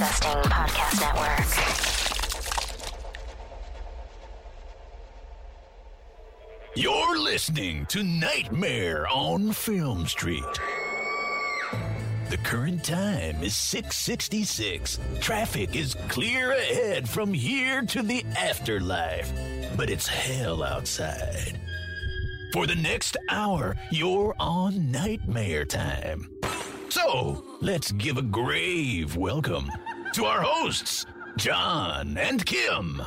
Disgusting Podcast Network. You're listening to Nightmare on Film Street. The current time is 666. Traffic is clear ahead from here to the afterlife, but it's hell outside. For the next hour, you're on nightmare time. So, let's give a grave welcome to our hosts, John and Kim.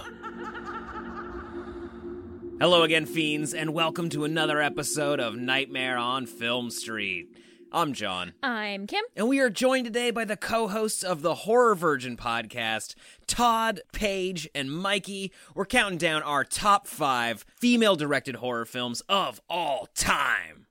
Hello again, fiends, and welcome to another episode of Nightmare on Film Street. I'm John, I'm Kim. and we are joined today by the co hosts of the Horror Virgin podcast, Todd, Paige, and Mikey. We're counting down our top five female directed horror films of all time.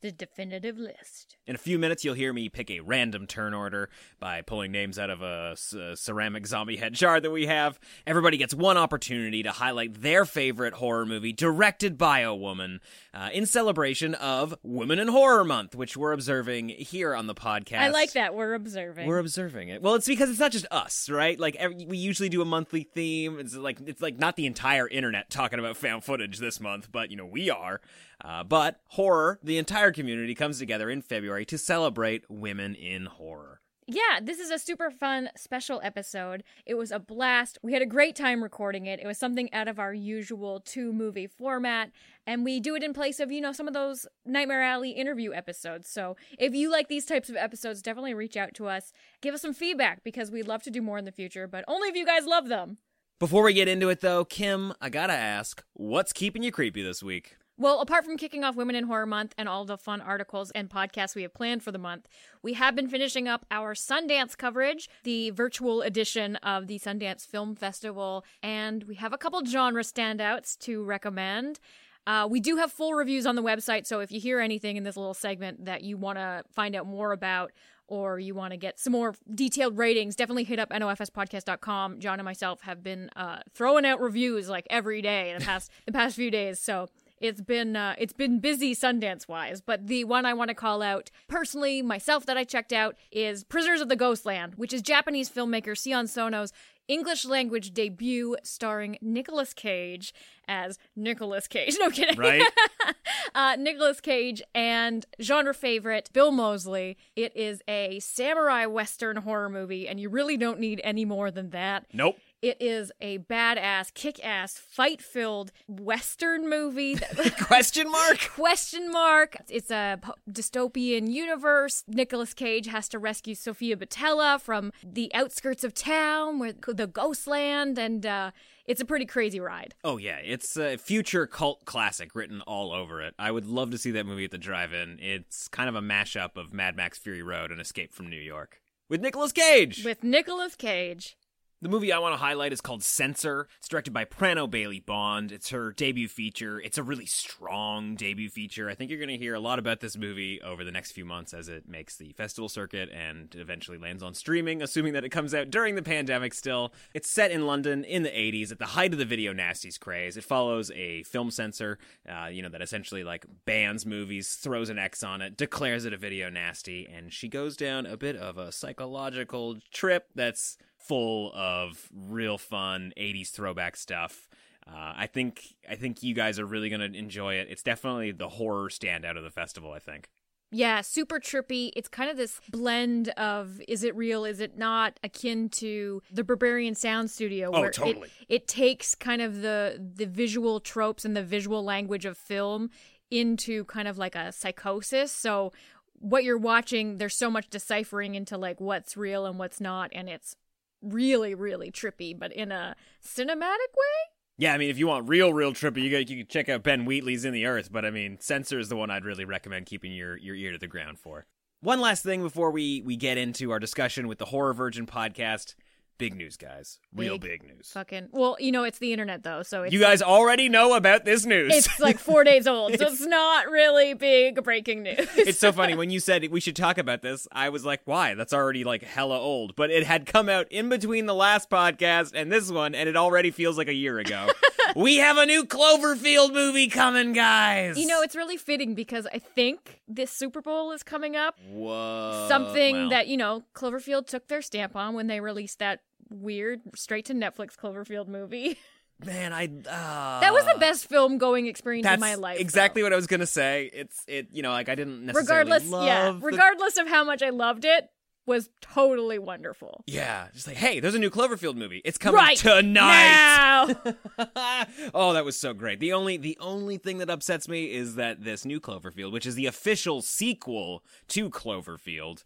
The definitive list. In a few minutes, you'll hear me pick a random turn order by pulling names out of a, ceramic zombie head jar that we have. Everybody gets one opportunity to highlight their favorite horror movie directed by a woman uh, in celebration of Women in Horror Month, which we're observing here on the podcast. I like that. We're observing. We're observing it. Well, it's because it's not just us, right? Like every, we usually do a monthly theme. It's like it's like not the entire internet talking about found footage this month, but you know we are. Uh, but horror, the entire community comes together in February to celebrate women in horror. yeah, this is a super fun special episode. It was a blast. We had a great time recording it. It was something out of our usual two movie format, and we do it in place of, you know, some of those Nightmare Alley interview episodes. So if you like these types of episodes, definitely reach out to us. Give us some feedback because we'd love to do more in the future, but only if you guys love them. Before we get into it, though, Kim, I gotta ask, what's keeping you creepy this week? Well, apart from kicking off Women in Horror Month and all the fun articles and podcasts we have planned for the month, we have been finishing up our Sundance coverage, the virtual edition of the Sundance Film Festival, and we have a couple genre standouts to recommend. Uh, we do have full reviews on the website, so if you hear anything in this little segment that you want to find out more about or you want to get some more detailed ratings, definitely hit up nofspodcast.com. John and myself have been uh, throwing out reviews like every day in the past the past few days, so it's been uh, it's been busy Sundance wise, but the one I want to call out personally myself that I checked out is Prisoners of the Ghostland, which is Japanese filmmaker Sion Sono's English language debut starring Nicolas Cage as Nicolas Cage. No kidding. Right? uh, Nicolas Cage and genre favorite Bill Moseley. It is a samurai western horror movie, and you really don't need any more than that. Nope. It is a badass, kick-ass, fight-filled western movie. that- Question mark? Question mark. It's a dystopian universe. Nicolas Cage has to rescue Sofia Boutella from the outskirts of town, where the Ghostland, and uh, it's a pretty crazy ride. Oh yeah, it's a future cult classic written all over it. I would love to see that movie at the drive-in. It's kind of a mashup of Mad Max Fury Road and Escape from New York with Nicolas Cage. With Nicolas Cage. The movie I want to highlight is called Censor. It's directed by Prano Bailey Bond. It's her debut feature. It's a really strong debut feature. I think you're going to hear a lot about this movie over the next few months as it makes the festival circuit and eventually lands on streaming, assuming that it comes out during the pandemic still. It's set in London in the 80s at the height of the video nasties craze. It follows a film censor, uh, you know, that essentially like bans movies, throws an X on it, declares it a video nasty, and she goes down a bit of a psychological trip that's full of real fun 80s throwback stuff. Uh, I think I think you guys are really going to enjoy it. It's definitely the horror standout of the festival, I think. Yeah, super trippy. It's kind of this blend of is it real, is it not, akin to the Berberian Sound Studio, Oh, where totally. it, it takes kind of the the visual tropes and the visual language of film into kind of like a psychosis. So what you're watching, there's so much deciphering into like what's real and what's not, and it's really, really trippy, but in a cinematic way. Yeah, I mean, if you want real, real trippy, you you can check out Ben Wheatley's In the Earth. But I mean, Censor is the one I'd really recommend keeping your your ear to the ground for. one last thing before we we get into our discussion with the Horror Virgin podcast. Big news, guys. Real Big big news. Fucking. Well, you know, it's the internet though, so it's You guys already know about this news. it's like four days old, so it's not really big breaking news. it's so funny when you said we should talk about this. I was like, "Why? That's already like hella old." But it had come out in between the last podcast and this one, and it already feels like a year ago. we have a new Cloverfield movie coming, guys. You know, it's really fitting because I think this Super Bowl is coming up. Whoa, Something well, that, you know, Cloverfield took their stamp on when they released that weird straight to Netflix Cloverfield movie. man, I uh, that was the best film going experience of my life. exactly though. what I was gonna say. It's it, you know, like I didn't necessarily regardless, love yeah, the- regardless of how much I loved it, was totally wonderful. yeah, just like, hey, there's a new Cloverfield movie. It's coming Right tonight. now. oh, that was so great. The only the only thing that upsets me is that this new Cloverfield, which is the official sequel to Cloverfield,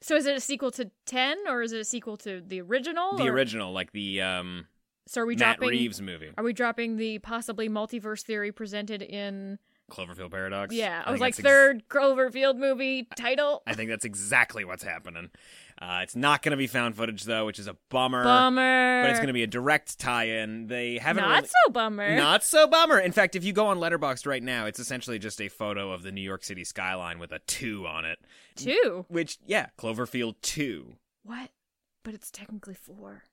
so is it a sequel to 10 or is it a sequel to the original? the or- original, like the um So are we Matt dropping Reeves movie, Are we dropping the possibly multiverse theory presented in Cloverfield Paradox. Yeah, I, think was like ex- third Cloverfield movie title. I think that's exactly what's happening. Uh, it's not going to be found footage though, which is a bummer. Bummer. But it's going to be a direct tie-in. They haven't not really- so bummer. Not so bummer. In fact, if you go on Letterboxd right now, it's essentially just a photo of the New York City skyline with a two on it. two. Which, yeah, Cloverfield two. What? But it's technically four.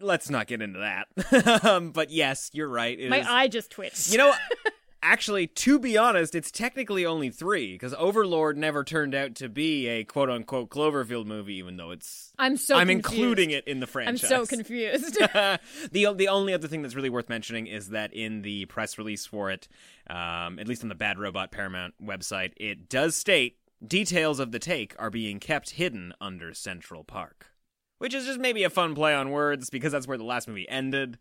Let's not get into that. um, but yes, you're right. It My is- eye just twitched. You know, actually, to be honest, it's technically only three because Overlord never turned out to be a quote unquote Cloverfield movie, even though it's. I'm so. I'm confused. including it in the franchise. I'm so confused. the the only other thing that's really worth mentioning is that in the press release for it, um, at least on the Bad Robot Paramount website, it does state details of the take are being kept hidden under Central Park, which is just maybe a fun play on words because that's where the last movie ended.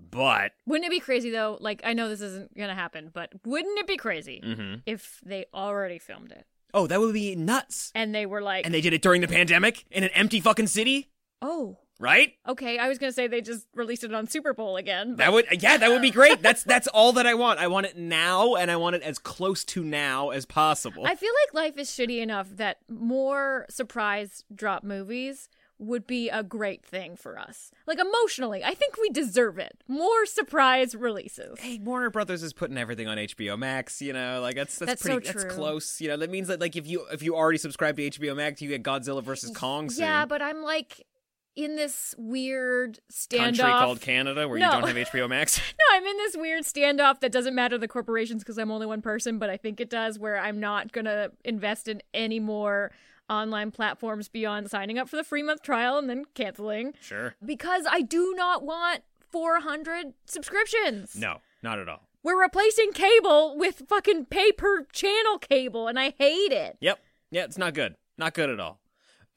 But wouldn't it be crazy though? Like I know this isn't gonna happen, but wouldn't it be crazy Mhm. if they already filmed it oh, that would be nuts. and they were like, And they did it during the pandemic in an empty fucking city, "Oh, right? okay." I was gonna say they just released it on Super Bowl again. But That would yeah, that would be great. That's that's all that I want. I want it now and I want it as close to now as possible. I feel like life is shitty enough that more surprise drop movies would be a great thing for us. Like emotionally, I think we deserve it. More surprise releases. hey, Warner Brothers is putting everything on HBO Max. You know, like that's that's, That's pretty so that's close. You know, that means that like if you if you already subscribe to HBO Max, you get Godzilla versus Kong soon. Yeah, but I'm like in this weird standoff. country called Canada where No. you don't have HBO Max. No, I'm in this weird standoff that doesn't matter to the corporations because I'm only one person, but I think it does, where I'm not going to invest in any more online platforms beyond signing up for the free month trial and then canceling sure. because I do not want 400 subscriptions. No, not at all. We're replacing cable with fucking pay per channel cable, and I hate it. Yep. Yeah, it's not good. Not good at all.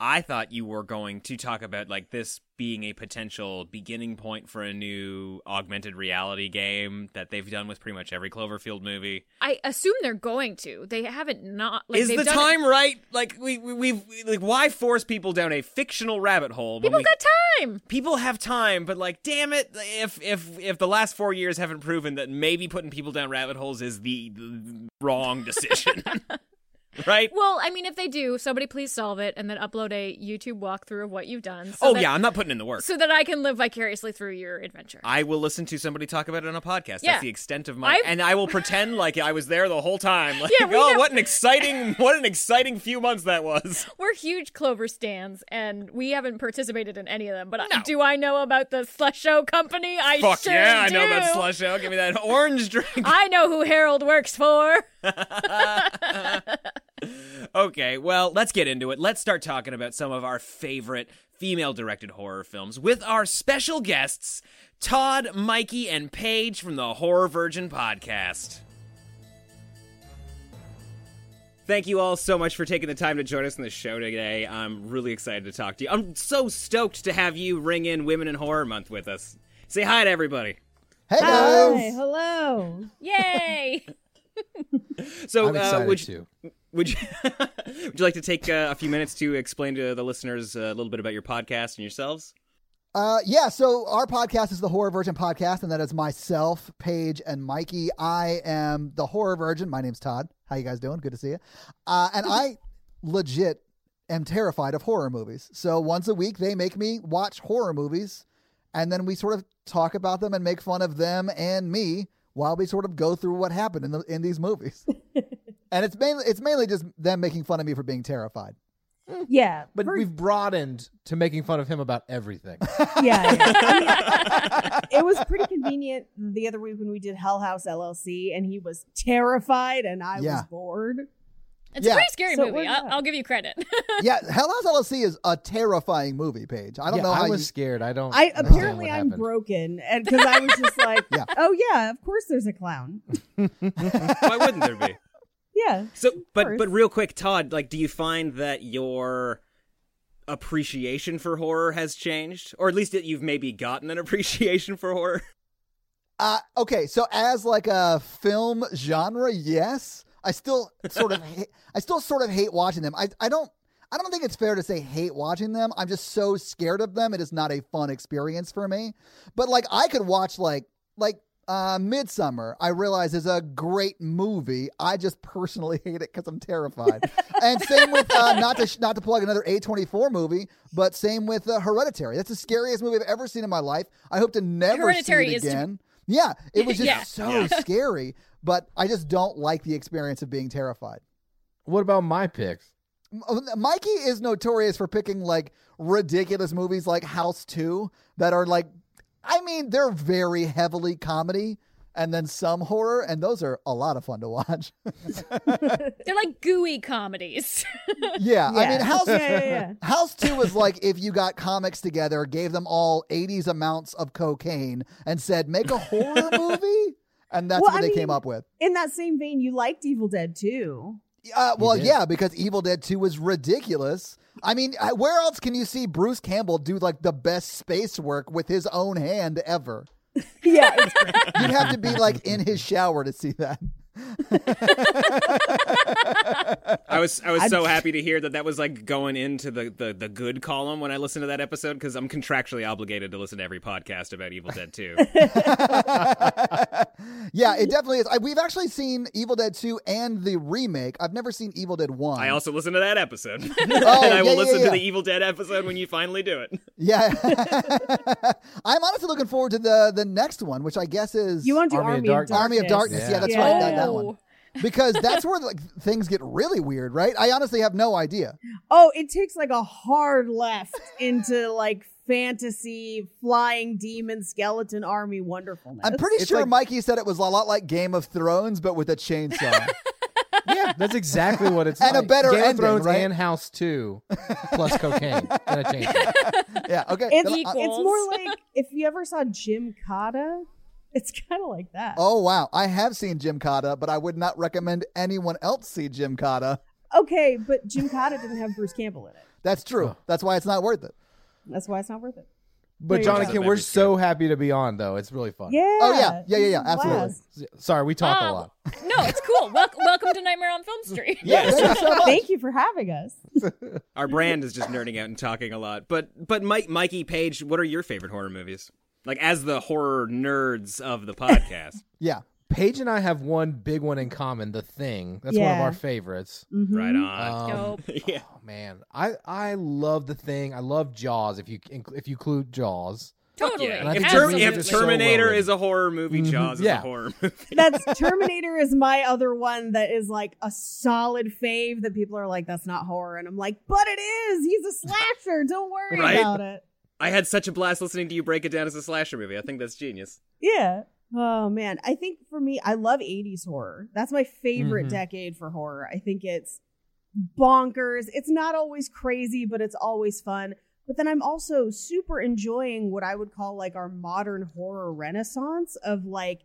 I thought you were going to talk about like this being a potential beginning point for a new augmented reality game that they've done with pretty much every Cloverfield movie. I assume they're going to. They haven't not. Like, Is the done it- time right? Like we, we we've like why force people down a fictional rabbit hole? People we- got time. people have time, but like, damn it, if if if the last four years haven't proven that maybe putting people down rabbit holes is the, the wrong decision, right? Well, I mean, if they do, somebody please solve it and then upload a YouTube walkthrough of what you've done. So oh that, yeah, I'm not putting in the work. So that I can live vicariously through your adventure. I will listen to somebody talk about it on a podcast. Yeah. That's the extent of my, I've- and I will pretend like I was there the whole time. Like, Yeah, oh, never- what an exciting, what an exciting few months that was. We're huge Clover stands, and we haven't participated in any of them. But No. do I know about the Slusho company? I Fuck sure yeah, I know that slush show. Give me that orange drink. I know who Harold works for. Okay, well, let's get into it. Let's start talking about some of our favorite female directed horror films with our special guests, Todd, Mikey, and Paige from the Horror Virgin podcast. Thank you all so much for taking the time to join us in the show today. I'm really excited to talk to you. I'm so stoked to have you ring in Women in Horror Month with us. Say hi to everybody. Hey Hi, guys! hello. Yay! So, I'm uh, excited would, you, too. Would you would you like to take uh, a few minutes to explain to the listeners uh, a little bit about your podcast and yourselves? Uh, yeah, so our podcast is the Horror Virgin Podcast, and that is myself, Paige, and Mikey. I am the Horror Virgin. My name's Todd. How you guys doing? Good to see you. Uh, and I, legit am terrified of horror movies. So once a week, they make me watch horror movies, and then we sort of talk about them and make fun of them and me while we sort of go through what happened in the in these movies. and it's mainly it's mainly just them making fun of me for being terrified. Yeah, But for- we've broadened to making fun of him about everything. yeah, yeah. I mean, it was pretty convenient the other week when we did Hell House LLC, and he was terrified, and I Yeah. was bored. It's Yeah. a pretty scary So movie. I'll. I'll give you credit. yeah, Hell House LLC is a terrifying movie. Paige. I don't yeah, know how I was you. scared. I don't. I apparently what I'm happened. broken, and because I was just like, Yeah. oh yeah, of course there's a clown. Why wouldn't there be? Yeah, So, but course. but real quick, Todd, like, do you find that your appreciation for horror has changed, or at least that you've maybe gotten an appreciation for horror? Uh, okay, so as like a film genre, yes, I still sort of ha- I still sort of hate watching them. I I don't I don't think it's fair to say hate watching them. I'm just so scared of them. It is not a fun experience for me. But like I could watch like like uh Midsommar. I realize is a great movie. I just personally hate it because I'm terrified. and same with uh, not to sh- not to plug another A24 movie, but same with uh, Hereditary. That's the scariest movie I've ever seen in my life. I hope to never Hereditary see it to- again. Yeah, it was just Yeah. so scary, but I just don't like the experience of being terrified. What about my picks? Uh, Mikey is notorious for picking like ridiculous movies like House 2 that are like I mean, they're very heavily comedy and then some horror and those are a lot of fun to watch. They're like gooey comedies. yeah, I mean, House Yeah, yeah, yeah. House 2 was like if you got comics together, gave them all 80s amounts of cocaine and said, "Make a horror movie?" And that's Well, what I they came up with. in that same vein, you liked Evil Dead too. Uh, well, yeah, because Evil Dead 2 was ridiculous. I mean, where else can you see Bruce Campbell do like the best space work with his own hand ever? Yeah. You'd have to be like in his shower to see that. I was I was I'd- so happy to hear that that was like going into the the, the good column when I listened to that episode because I'm contractually obligated to listen to every podcast about Evil Dead 2. yeah, it definitely is. I, we've actually seen Evil Dead 2 and the remake. I've never seen Evil Dead 1. I also listened to that episode, and Oh, I will yeah, yeah, listen yeah. to the Evil Dead episode when you finally do it. Yeah. I'm honestly looking forward to the the next one, which I guess is You want to do Army of Army, of Darkness. Army of Darkness. Yeah, Yeah. that's Yeah. right. That, that Oh. one. Because that's where like things get really weird, right? I honestly have no idea. Oh, it takes like a hard left into like fantasy flying demon skeleton army wonderfulness. I'm pretty It's sure like- Mikey said it was a lot like Game of Thrones, but with a chainsaw. Yeah, that's exactly what it's like. And a better Game ending, of Thrones right? and House Two plus cocaine and a chainsaw. yeah. Okay. It's, Equals. it's more like if you ever saw Jim Cotta, it's kind of like that. oh wow, I have seen Gymkata, but I would not recommend anyone else see Gymkata. Okay, but Gymkata didn't have Bruce Campbell in it. That's true. That's why it's not worth it. That's why it's not worth it. But There you Johnny go. Kim, we're so happy to be on though. It's really fun. Yeah. Oh, yeah. Yeah, yeah, yeah, absolutely. blast. Sorry, we talk a Oh, lot. no, it's cool. Wel- welcome to Nightmare on Film Street. Yes, Thank you so much. Thank you for having us. our brand is just nerding out and talking a lot. But but Mike Mikey Paige, what are your favorite horror movies? Like as the horror nerds of the podcast. Yeah. Paige and I have one big one in common. The Thing. That's one of Yeah. our favorites. Mhm. right on. Um, Dope. yeah. Oh man, I I love the Thing. I love Jaws. If you if you include Jaws, Totally. Yeah. And I If, think Term- if is so Terminator is a horror movie, Mhm. Jaws is Yeah. a horror movie. That's Terminator is my other one that is like a solid fave that people are like, that's not horror. And I'm like, but it is. He's a slasher. Don't worry Right? about it. I had such a blast listening to you break it down as a slasher movie. I think that's genius. Yeah. Oh man. I think for me, I love 80s horror. That's my favorite Mhm. decade for horror. I think it's bonkers. It's not always crazy, but it's always fun. But then I'm also super enjoying what I would call like our modern horror renaissance of like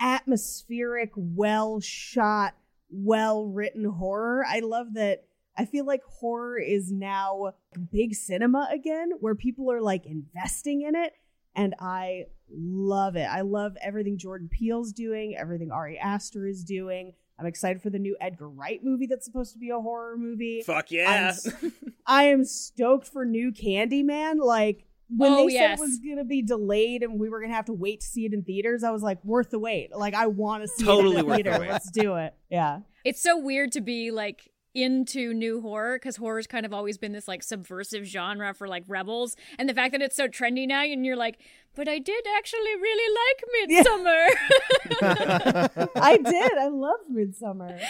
atmospheric, well shot, well written horror. I love that. I feel like horror is now big cinema again, where people are like investing in it. And I love it. I love everything Jordan Peele's doing, everything Ari Aster is doing. I'm excited for the new Edgar Wright movie that's supposed to be a horror movie. Fuck yeah. I'm, I am stoked for new Candyman. Like when Oh, they said it was gonna be delayed and we were gonna have to wait to see it in theaters, I was like, worth the wait. Like I want to see Totally it in the the theater. wait. Let's do it. Yeah. It's so weird to be like into new horror because horror's kind of always been this like subversive genre for like rebels and the fact that it's so trendy now and you're like but i did actually really like Midsommar I did. I loved Midsommar.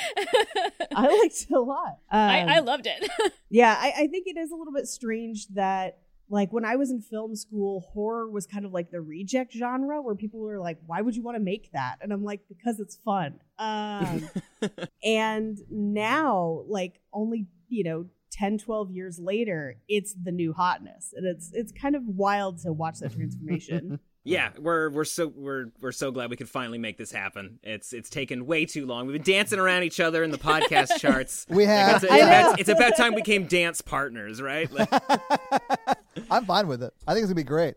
I liked it a lot. I, Um, I loved it Yeah, I, I think it is a little bit strange that like when I was in film school, horror was kind of like the reject genre where people were like, "Why would you want to make that?" And I'm like, "Because it's fun." Um, and now, like only you know 10, 12 years later, it's the new hotness, and it's it's kind of wild to watch that transformation. Yeah, we're we're so we're we're so glad we could finally make this happen. It's it's taken way too long. We've been dancing around each other in the podcast charts. We have. It's, it's, I know. about, it's about time we became dance partners, right? Like, I'm fine with it. I think it's gonna be great.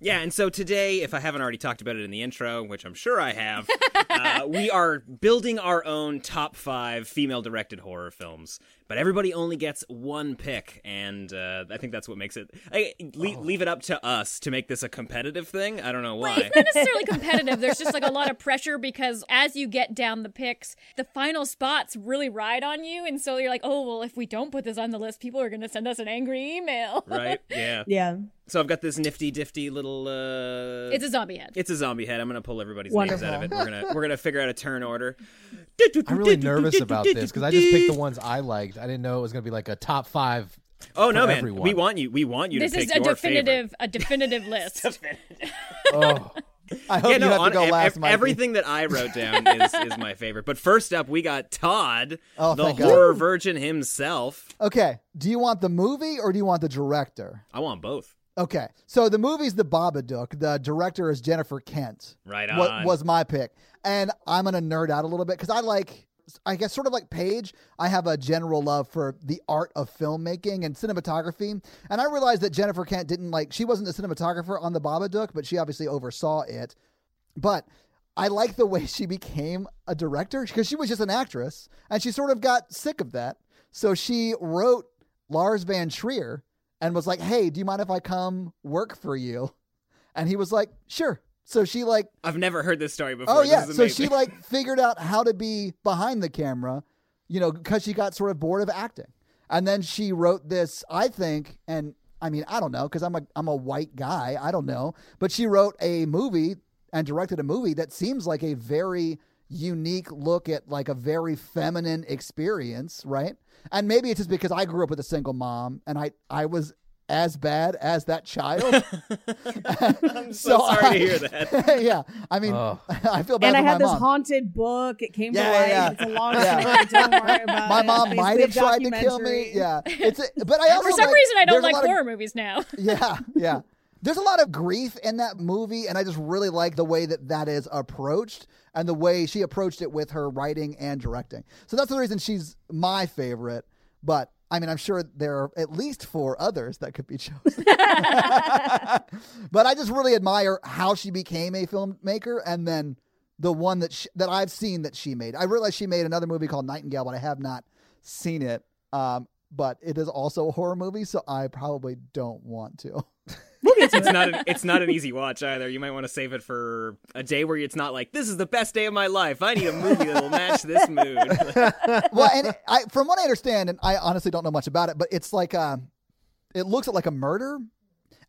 yeah, and so today, if I haven't already talked about it in the intro, which I'm sure I have, uh, we are building our own top five female-directed horror films. But everybody only gets one pick, and uh, I think that's what makes it. I, le- Leave it up to us to make this a competitive thing. I don't know why. It's not necessarily competitive. There's just like a lot of pressure because as you get down the picks, the final spots really ride on you. And so you're like, oh, well, if we don't put this on the list, people are going to send us an angry email. right? Yeah. Yeah, So I've got this nifty difty little uh It's a zombie head. it's a zombie head. I'm gonna pull everybody's Wonderful. names out of it. We're gonna we're gonna figure out a turn order. I'm really nervous about this because I just picked the ones I liked. I didn't know it was going to be like a top five. Oh no, for man! everyone. We want you. We want you This to is a your definitive, a definitive list. Oh, I hope Yeah, no, you have on, to go last, ev- everything that I wrote down is, is my favorite. But first up, we got Todd, Oh, the thank God. horror virgin himself. Okay. Do you want the movie or do you want the director? I want both. Okay. So the movie's The Babadook. The director is Jennifer Kent. Right What on. was my pick. And I'm going to nerd out a little bit because I like, I guess, sort of like Paige, I have a general love for the art of filmmaking and cinematography. And I realized that Jennifer Kent didn't like, she wasn't the cinematographer on The Babadook, but she obviously oversaw it. But I like the way she became a director because she was just an actress and she sort of got sick of that. So she wrote Lars von Trier and was like, "Hey, do you mind if I come work for you?" And he was like, "Sure." So she like, I've never heard this story before. "Oh yeah." So she like figured out how to be behind the camera, you know, because she got sort of bored of acting. And then she wrote this, I think, and I mean, I don't know because I'm a I'm a white guy, I don't know, but she wrote a movie and directed a movie that seems like a very unique look at like a very feminine experience, right? And maybe it's just because I grew up with a single mom and I I was as bad as that child. I'm so, sorry to hear that. yeah, I mean, Ugh. I feel bad and I had my this mom. haunted book. It came Yeah, to yeah, life. yeah. It's a long Yeah. story. Don't worry about my it. mom It's might have tried to kill me. Yeah, it's a, but I also For some like- reason, I don't like lot of- horror movies now. yeah, yeah. There's a lot of grief in that movie, and I just really like the way that that is approached and the way she approached it with her writing and directing. So that's the reason she's my favorite. But I mean, I'm sure there are at least four others that could be chosen. but I just really admire how she became a filmmaker, and then the one that she, that I've seen that she made. I realize she made another movie called Nightingale, but I have not seen it. Um, but it is also a horror movie, so I probably don't want to. it's not an, it's not an easy watch either. You might want to save it for a day where it's not like this is the best day of my life. I need a movie that will match this mood. well, and it, I, from what I understand, and I honestly don't know much about it, but it's like a, it looks like a murder,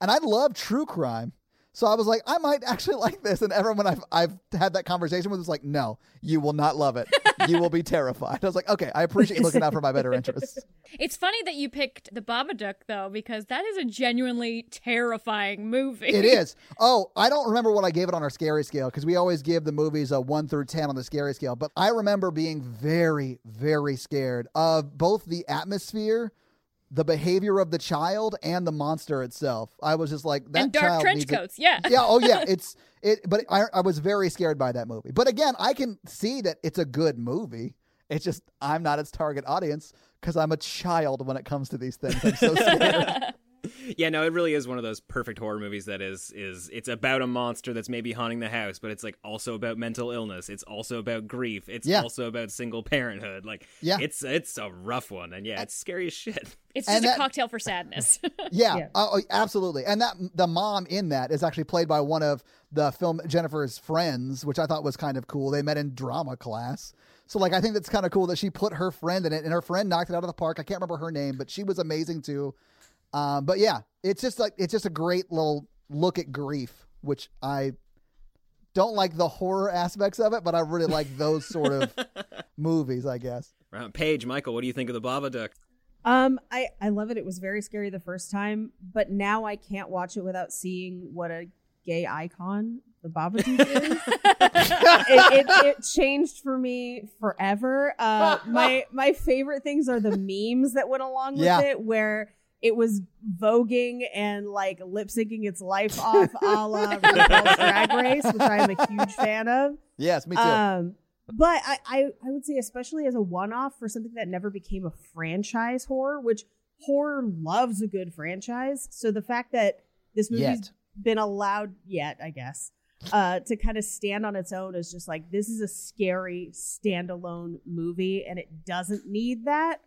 and I love true crime. So I was like, I might actually like this, and everyone I've I've had that conversation with was like, No, you will not love it. You will be terrified. I was like, Okay, I appreciate you looking out for my better interests. It's funny that you picked the Babadook though, because that is a genuinely terrifying movie. It is. Oh, I don't remember what I gave it on our scary scale because we always give the movies a one through 10 on the scary scale. But I remember being very, very scared of both the atmosphere, the behavior of the child, and the monster itself. I was just like, that and dark child trench needs a- coats. Yeah. yeah. Oh, yeah. It's it, but I, I was very scared by that movie. But again, I can see that it's a good movie. It's just I'm not its target audience because I'm a child when it comes to these things. I'm so scared. Yeah, no, it really is one of those perfect horror movies that is is it's about a monster that's maybe haunting the house, but it's like also about mental illness. It's also about grief. It's Yeah. also about single parenthood. Like Yeah. it's it's a rough one, and yeah, it's scary as shit. It's And just a that- cocktail for sadness. Yeah, Yeah. Oh, oh, absolutely. And that the mom in that is actually played by one of the film Jennifer's friends, which I thought was kind of cool. They met in drama class. So like I think that's kind of cool that she put her friend in it, and her friend knocked it out of the park. I can't remember her name, but she was amazing too. Um, but yeah, it's just like it's just a great little look at grief, which I don't like the horror aspects of it, but I really like those sort of movies. I guess. Right, Paige, Michael, what do you think of the Babadook? Um, I I love it. It was very scary the first time, but now I can't watch it without seeing what a gay icon the Babadook is. it, it, it changed for me forever. Uh, my my favorite things are the memes that went along with Yeah. it, where it was voguing and like lip syncing its life off, a la RuPaul's Drag Race, which I'm a huge fan of. Yes, me too. Um, but I, I, I would say, especially as a one off for something that never became a franchise horror, which horror loves a good franchise. So the fact that this movie's Yet. been allowed yet, I guess, uh, to kind of stand on its own is just like this is a scary standalone movie, and it doesn't need that.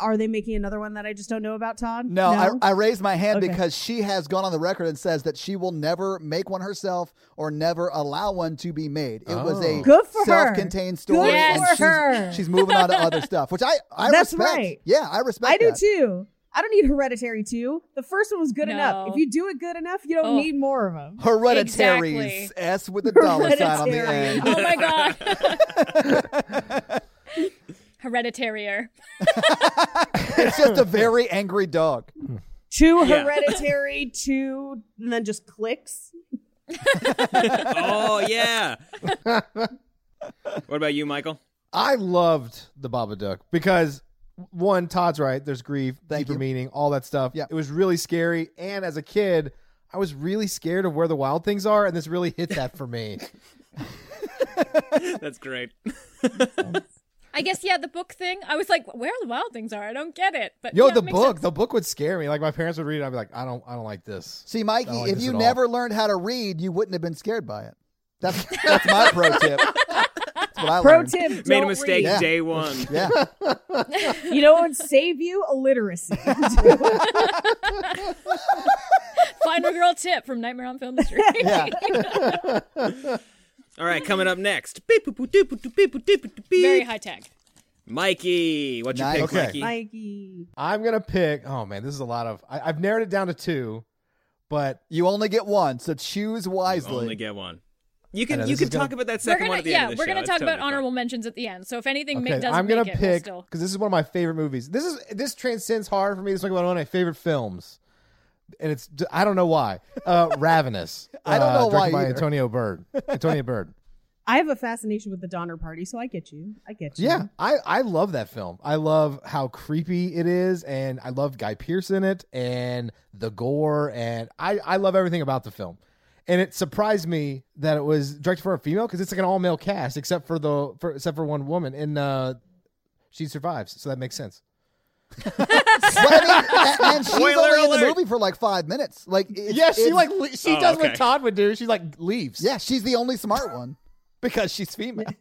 Are they making another one that I just don't know about, Todd? No, I, I raised my hand Okay. because she has gone on the record and says that she will never make one herself or never allow one to be made. It was a Oh. Good for her. self-contained story, Good and for she's, her. she's moving on to other stuff, which I I That's respect. right. Yeah, I respect. I do too. I don't need Hereditary 2. The first one was good enough. If you do it good enough, you don't Oh. need more of them. Hereditaries Exactly. S with a dollar sign on the end. Oh my god. Hereditarier. it's just a very angry dog. Two Yeah. Hereditary, two, and then just clicks. oh yeah. what about you, Michael? I loved the Babadook because one, Todd's right. There's grief, Thank deeper you. meaning, all that stuff. Yeah. It was really scary, and as a kid, I was really scared of where the wild things are, and this really hit that for me. That's great. I guess yeah, the book thing. I was like, where the wild things are? I don't get it. But Yo, yeah, the book, sense. the book would scare me. Like my parents would read it, I'd be like, I don't, I don't like this. See, Mikey, like if you at all. never learned how to read, you wouldn't have been scared by it. That's that's my pro tip. What I Pro learned. tip: Made a don't mistake Yeah. day one. Yeah. You know what would save you? Illiteracy. Final girl tip from Nightmare on Film Street. yeah. All right, coming up next. Very high tech. Mikey, what's your Nice. pick, Okay. Mikey? Mikey. I'm gonna pick. Oh man, this is a lot of. I, I've narrowed it down to two, but You only get one, so choose You wisely. only get one. You I can know, you this can is gonna- talk about that We're second gonna one at the yeah, end of the we're show. gonna It's talk totally about fine. honorable mentions at the end. So if anything ma- doesn't I'm gonna make it, we'll pick still because this is one of my favorite movies. This is this transcends horror for me. This is like one of my favorite films, and it's I don't know why. Uh, Ravenous. I don't know uh, directed why by either. Antonia Bird. Antonia Bird. I have a fascination with the Donner Party, so I get you. I get you. Yeah, I, I love that film. I love how creepy it is, and I love Guy Pearce in it, and the gore, and I, I love everything about the film. And it surprised me that it was directed for a female because it's like an all male cast, except for the for, except for one woman, and uh, she survives, so that makes sense. Well, I mean, and, and she's Spoiler only in the alert. movie for like five minutes. Like, it's, yeah, she it's- like le- she Oh, does okay. what Todd would do. She like leaves. yeah, she's the only smart one. because she's female.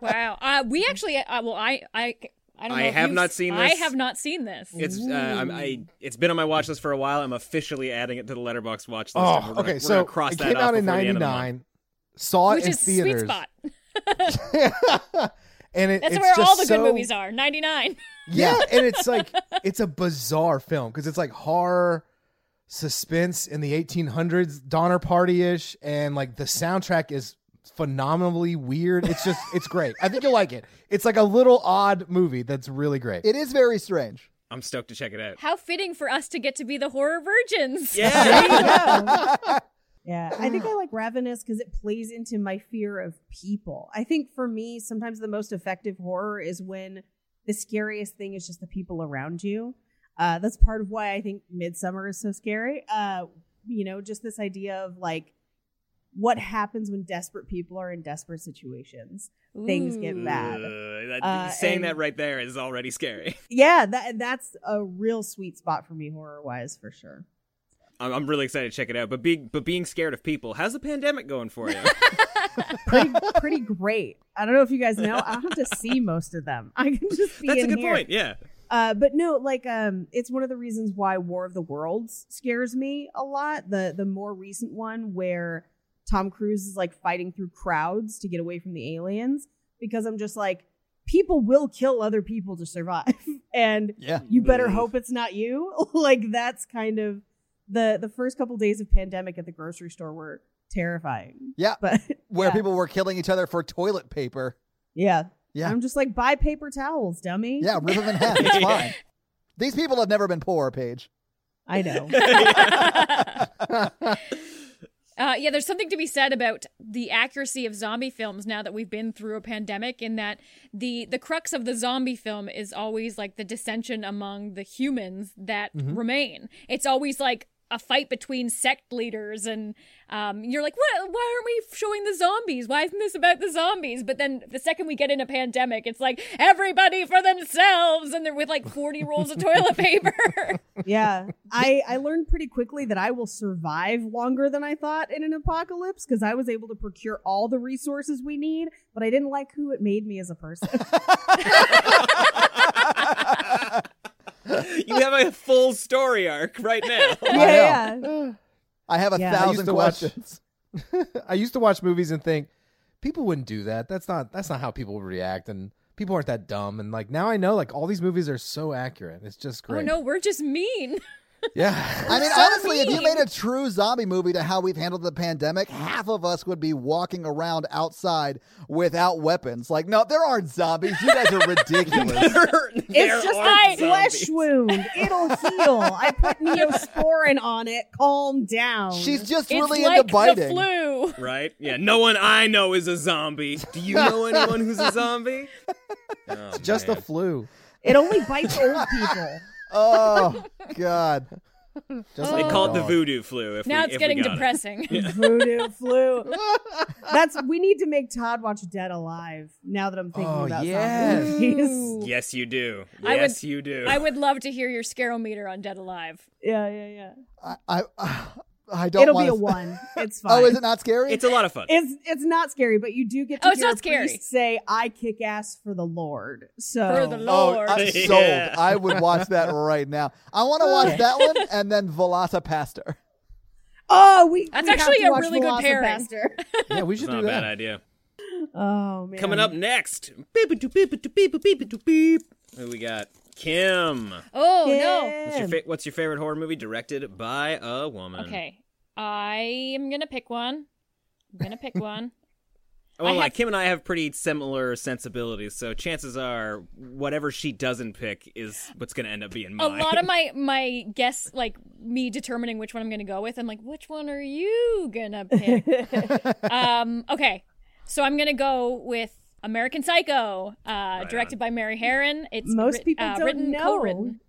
Wow. Uh, we actually, uh, well, I, I, I don't know. I if have you've- not seen this. I this. have not seen this. It's uh, I'm, I it's been on my watch list for a while. I'm officially adding it to the Letterboxd watch list. and Oh, we're gonna- okay. we're So gonna cross it that came off out in before the end of the month. '99. Saw it which in is sweet theaters. spot. and it, That's it's where all just the good movies are. Ninety nine. Yeah, and it's like it's a bizarre film because it's like horror, suspense in the 1800s, Donner Party ish, and like the soundtrack is phenomenally weird. It's just it's great. I think you'll like it. It's like a little odd movie that's really great. It is very strange. I'm stoked to check it out. How fitting for us to get to be the horror virgins. Yeah. Yeah, I think I like Ravenous because it plays into my fear of people. I think for me, sometimes the most effective horror is when the scariest thing is just the people around you. Uh, that's part of why I think Midsommar is so scary. Uh, you know, just this idea of like what happens when desperate people are in desperate situations. Things get bad. Uh, that, saying and- that right there is already scary. Yeah, that that's a real sweet spot for me horror wise for sure. I'm, I'm really excited to check it out. But being but being scared of people, how's the pandemic going for you? Pretty pretty great. I don't know if you guys know, I don't have to see most of them. I can just be That's a good here. point. Yeah. Uh, but no, like um, it's one of the reasons why War of the Worlds scares me a lot. The the more recent one where Tom Cruise is like fighting through crowds to get away from the aliens. because I'm just like, people will kill other people to survive. and Yeah. you better hope it's not you. like that's kind of the the first couple days of pandemic at the grocery store were terrifying. Yeah. But Where yeah. people were killing each other for toilet paper. Yeah. Yeah. I'm just like buy paper towels, dummy. Yeah, rip them in half. It's fine. These people have never been poor, Paige. I know. Uh, yeah, there's something to be said about the accuracy of zombie films now that we've been through a pandemic. In that the the crux of the zombie film is always like the dissension among the humans that remain. It's always like a fight between sect leaders, and um, you're like, what? Why aren't we showing the zombies? Why isn't this about the zombies? But then the second we get in a pandemic, it's like everybody for themselves, and they're with like 40 rolls of toilet paper. yeah. I I learned pretty quickly that I will survive longer than I thought in an apocalypse because I was able to procure all the resources we need, but I didn't like who it made me as a person. you have a full story arc right now. yeah, yeah. I have a Yeah. I used thousand to watch- questions. I used to watch movies and think people wouldn't do that. That's not that's not how people would react and people aren't that dumb and like now I know like all these movies are so accurate. It's just oh great. no, we're just mean. Yeah. I mean, So honestly, if you made a true zombie movie to how we've handled the pandemic, half of us would be walking around outside without weapons. Like, no, there aren't zombies. You guys are ridiculous. It's just are a flesh wound. It'll heal. I put neosporin on it. Calm down. She's just It's really like into biting. the flu. Right? Yeah. No one I know is a zombie. Do you know anyone who's a zombie? Oh, just man. a flu. it only bites old people. Oh God. Just They like call it the voodoo flu. If Now we, it's if we getting got it. depressing. Voodoo flu. That's we need to make Todd watch Dead Alive. Now that I'm thinking Oh, about yes. zombie movies. Yes, you do. I would- Yes, you do. I would love to hear your scarometer on Dead Alive. Yeah, yeah, yeah. I I, I don't. It'll be a s- one. It's fine. Oh, is it not scary? It's a lot of fun. It's it's not scary, but you do get to Oh, it's hear not scary. say, "I kick ass for the Lord." So For the Oh, I'm sold. Yeah. I would watch that right now. I want to watch that one and then Velocipastor. Oh, we That's we have actually to a watch really good pairing. Velocipastor. Yeah, we It's should not do a bad that. idea. oh man. Coming up next. Beep, beep, beep, beep, beep, beep, beep, beep. Who we got? Kim. Oh no. What's your, fa- what's your favorite horror movie directed by a woman? Okay. I am gonna pick one. I'm gonna pick one. Well, I like have- Kim and I have pretty similar sensibilities, so chances are whatever she doesn't pick is what's going to end up being mine. a lot of my my guess like me determining which one I'm gonna go with. I'm like, which one are you gonna pick? um, okay, so I'm gonna go with American Psycho, uh, directed by Mary Harron. It's Most writ- people uh, don't written, know. co-written.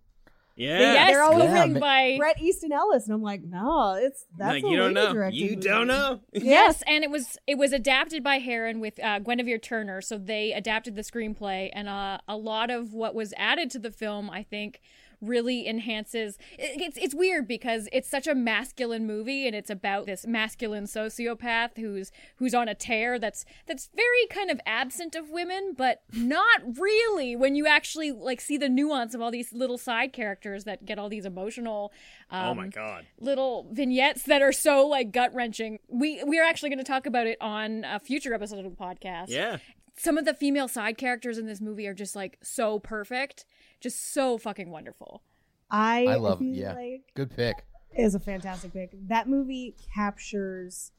yeah. Yes, They're always co-written by Bret Easton Ellis, and I'm like, no, it's that's like a you don't lady know. directed You movie. don't know. Yes, and it was it was adapted by Harron with uh, Guinevere Turner. So they adapted the screenplay, and uh, a lot of what was added to the film, I think, really enhances. It's it's weird because it's such a masculine movie, and it's about this masculine sociopath who's who's on a tear. That's that's very kind of absent of women, but not really when you actually like see the nuance of all these little side characters that get all these emotional. Um, oh my god. little vignettes that are so like gut wrenching. We we are actually going to talk about it on a future episode of the podcast. Yeah. Some of the female side characters in this movie are just like so perfect, just so fucking wonderful. I, I love feel yeah. like Good pick. is a fantastic pick. That movie captures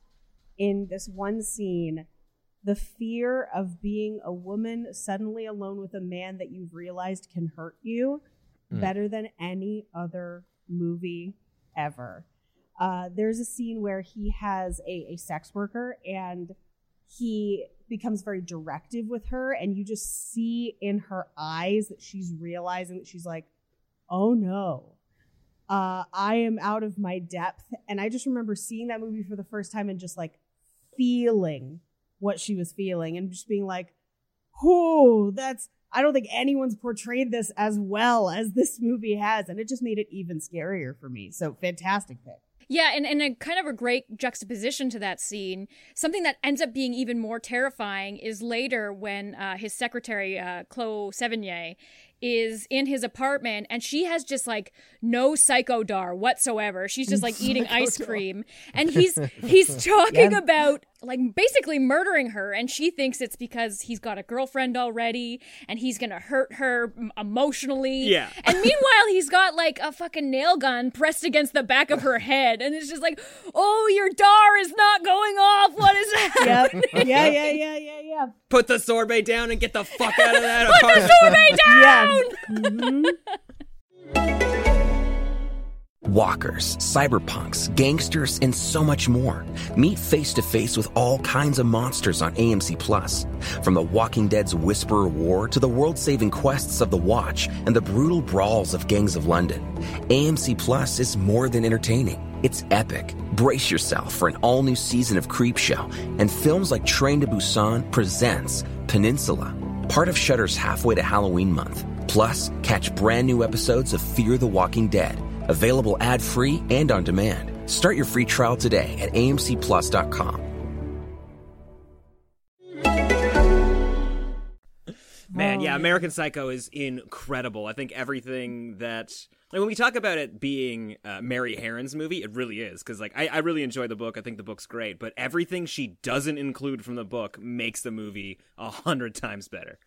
in this one scene the fear of being a woman suddenly alone with a man that you've realized can hurt you Mm. better than any other movie ever. Uh, there's a scene where he has a, a sex worker and he becomes very directive with her, and you just see in her eyes that she's realizing that she's like, oh no, uh, I am out of my depth. And I just remember seeing that movie for the first time and just like feeling what she was feeling and just being like, whoo, that's, I don't think anyone's portrayed this as well as this movie has. And it just made it even scarier for me. So fantastic pick. Yeah, and, and a kind of a great juxtaposition to that scene. Something that ends up being even more terrifying is later when uh, his secretary, uh, Chloe Sevigny, is in his apartment and she has just like no psychodar whatsoever. She's just like eating ice cream. And he's he's talking Yeah. about like basically murdering her and she thinks it's because he's got a girlfriend already and he's gonna hurt her emotionally Yeah. and meanwhile he's got like a fucking nail gun pressed against the back of her head and it's just like oh your dar is not going off what is Yep. happening Yeah, yeah, yeah, yeah, yeah. Put the sorbet down and get the fuck out of that put the sorbet down Yeah. Mhm. Walkers, cyberpunks, gangsters, and so much more. Meet face to face with all kinds of monsters on AMC Plus. From The Walking Dead's Whisperer War to the world saving quests of The Watch and the brutal brawls of Gangs of London. AMC Plus is more than entertaining. It's epic. Brace yourself for an all new season of Creepshow and films like Train to Busan presents Peninsula, part of Shudder's halfway to Halloween month. Plus, catch brand new episodes of Fear the Walking Dead, available ad free and on demand. Start your free trial today at amcplus.com. Man, Oh, yeah, American Psycho is incredible. I think everything that like when we talk about it being uh, Mary Harron's movie, it really is because like I, I really enjoy the book. I think the book's great, but everything she doesn't include from the book makes the movie a hundred times better.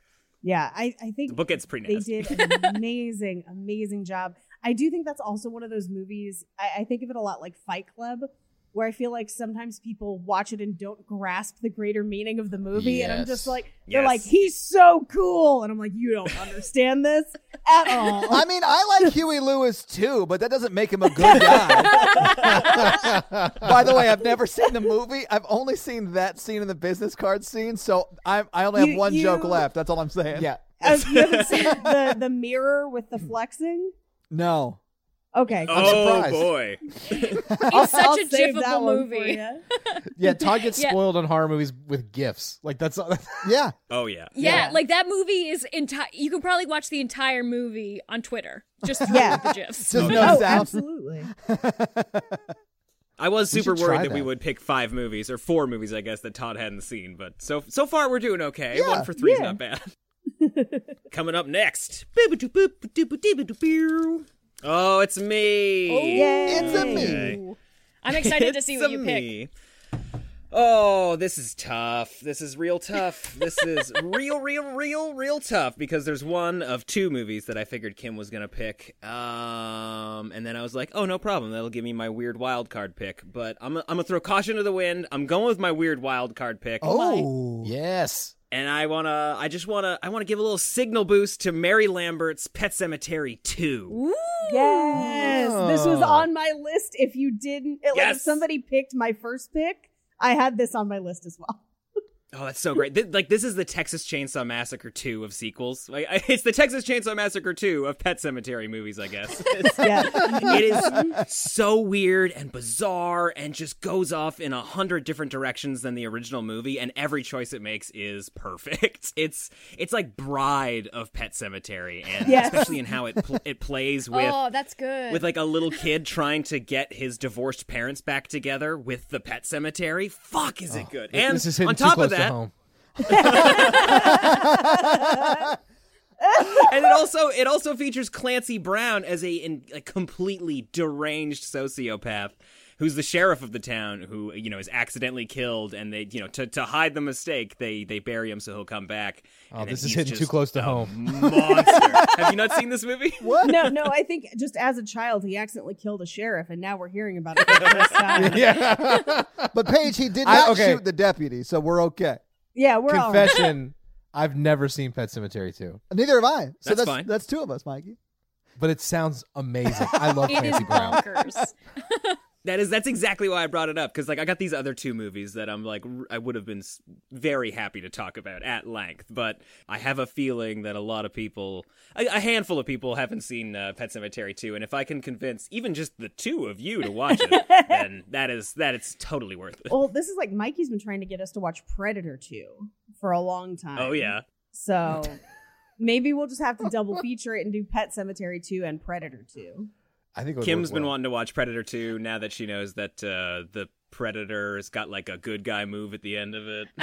Yeah, I, I think The book gets pretty they nasty. did an amazing, amazing job. I do think that's also one of those movies. I, I think of it a lot like Fight Club, where I feel like sometimes people watch it and don't grasp the greater meaning of the movie, and I'm just like, they're Yes. like, he's so cool, and I'm like, you don't understand this at all. I mean, I like Huey Lewis too, but that doesn't make him a good guy. By the way, I've never seen the movie. I've only seen that scene in the business card scene, so I I only have You- one joke left. That's all I'm saying. Yeah. Uh, you haven't seen the the mirror with the flexing? No. Okay, oh surprised. boy, it's such I'll a save that jiffable one for movie ya. Yeah, Todd gets Yeah. spoiled on horror movies with gifs. Like that's Yeah. oh yeah. Yeah, Yeah. like that movie is entire. You can probably watch the entire movie on Twitter just through Yeah. the gifs. Just Oh, no Oh, sound. absolutely. I was We super should try worried that. we that. would pick five movies or four movies, I guess, that Todd hadn't seen. But so so far we're doing okay. Yeah, One for three is yeah. not bad. Coming up next. Oh, it's me. Yay. It's a me. Okay. I'm excited to see what a you pick. me. Oh, this is tough. This is real tough. This is real, real, real, real tough because there's one of two movies that I figured Kim was gonna pick. Um, and then I was like, oh, no problem. That'll give me my weird wild card pick. But I'm, I'm gonna throw caution to the wind. I'm going with my weird wild card pick. Oh. yes. And I wanna, I just wanna, I wanna give a little signal boost to Mary Lambert's Pet Sematary 2. Ooh. Yes, this was Oh. on my list. If you didn't, it, like if somebody picked my first pick, I had this on my list as well. Oh, that's so great! Th- like this is the Texas Chainsaw Massacre two of sequels. Like it's the Texas Chainsaw Massacre two of Pet Sematary movies, I guess. It's- Yeah, it is so weird and bizarre, and just goes off in a hundred different directions than the original movie, and every choice it makes is perfect. It's it's like Bride of Pet Sematary, and Yes. especially in how it pl- it plays with oh, that's good. with like a little kid trying to get his divorced parents back together with the pet cemetery. Fuck, is it oh, good? And this is on top of that, to home. and it also it also features Clancy Brown as a, in, a completely deranged sociopath who's the sheriff of the town who you know is accidentally killed and they you know to, to hide the mistake they they bury him so he'll come back Oh, And this is hitting too close to home. monster have you not seen this movie What? no, no. I think just as a child, he accidentally killed a sheriff, and now we're hearing about it for the first time. yeah. But Paige, he did I- not okay. shoot the deputy, so we're okay. Yeah, we're all right. Confession. I've never seen Pet Sematary 2, Neither have I. So That's that's fine. that's two of us, Mikey. but it sounds amazing. I love it is Clancy Brown. That is that's exactly why I brought it up because like I got these other two movies that I'm like r- I would have been very happy to talk about at length, but I have a feeling that a lot of people, a, a handful of people, haven't seen uh, Pet Sematary 2, and if I can convince even just the two of you to watch it, then that is that it's totally worth it. Well, this is like Mikey's been trying to get us to watch Predator 2 for a long time. Oh yeah, So maybe we'll just have to double feature it and do Pet Sematary 2 and Predator 2. I think it would Kim's work been well. wanting to watch Predator 2 now that she knows that uh, the Predator's got like a good guy move at the end of it.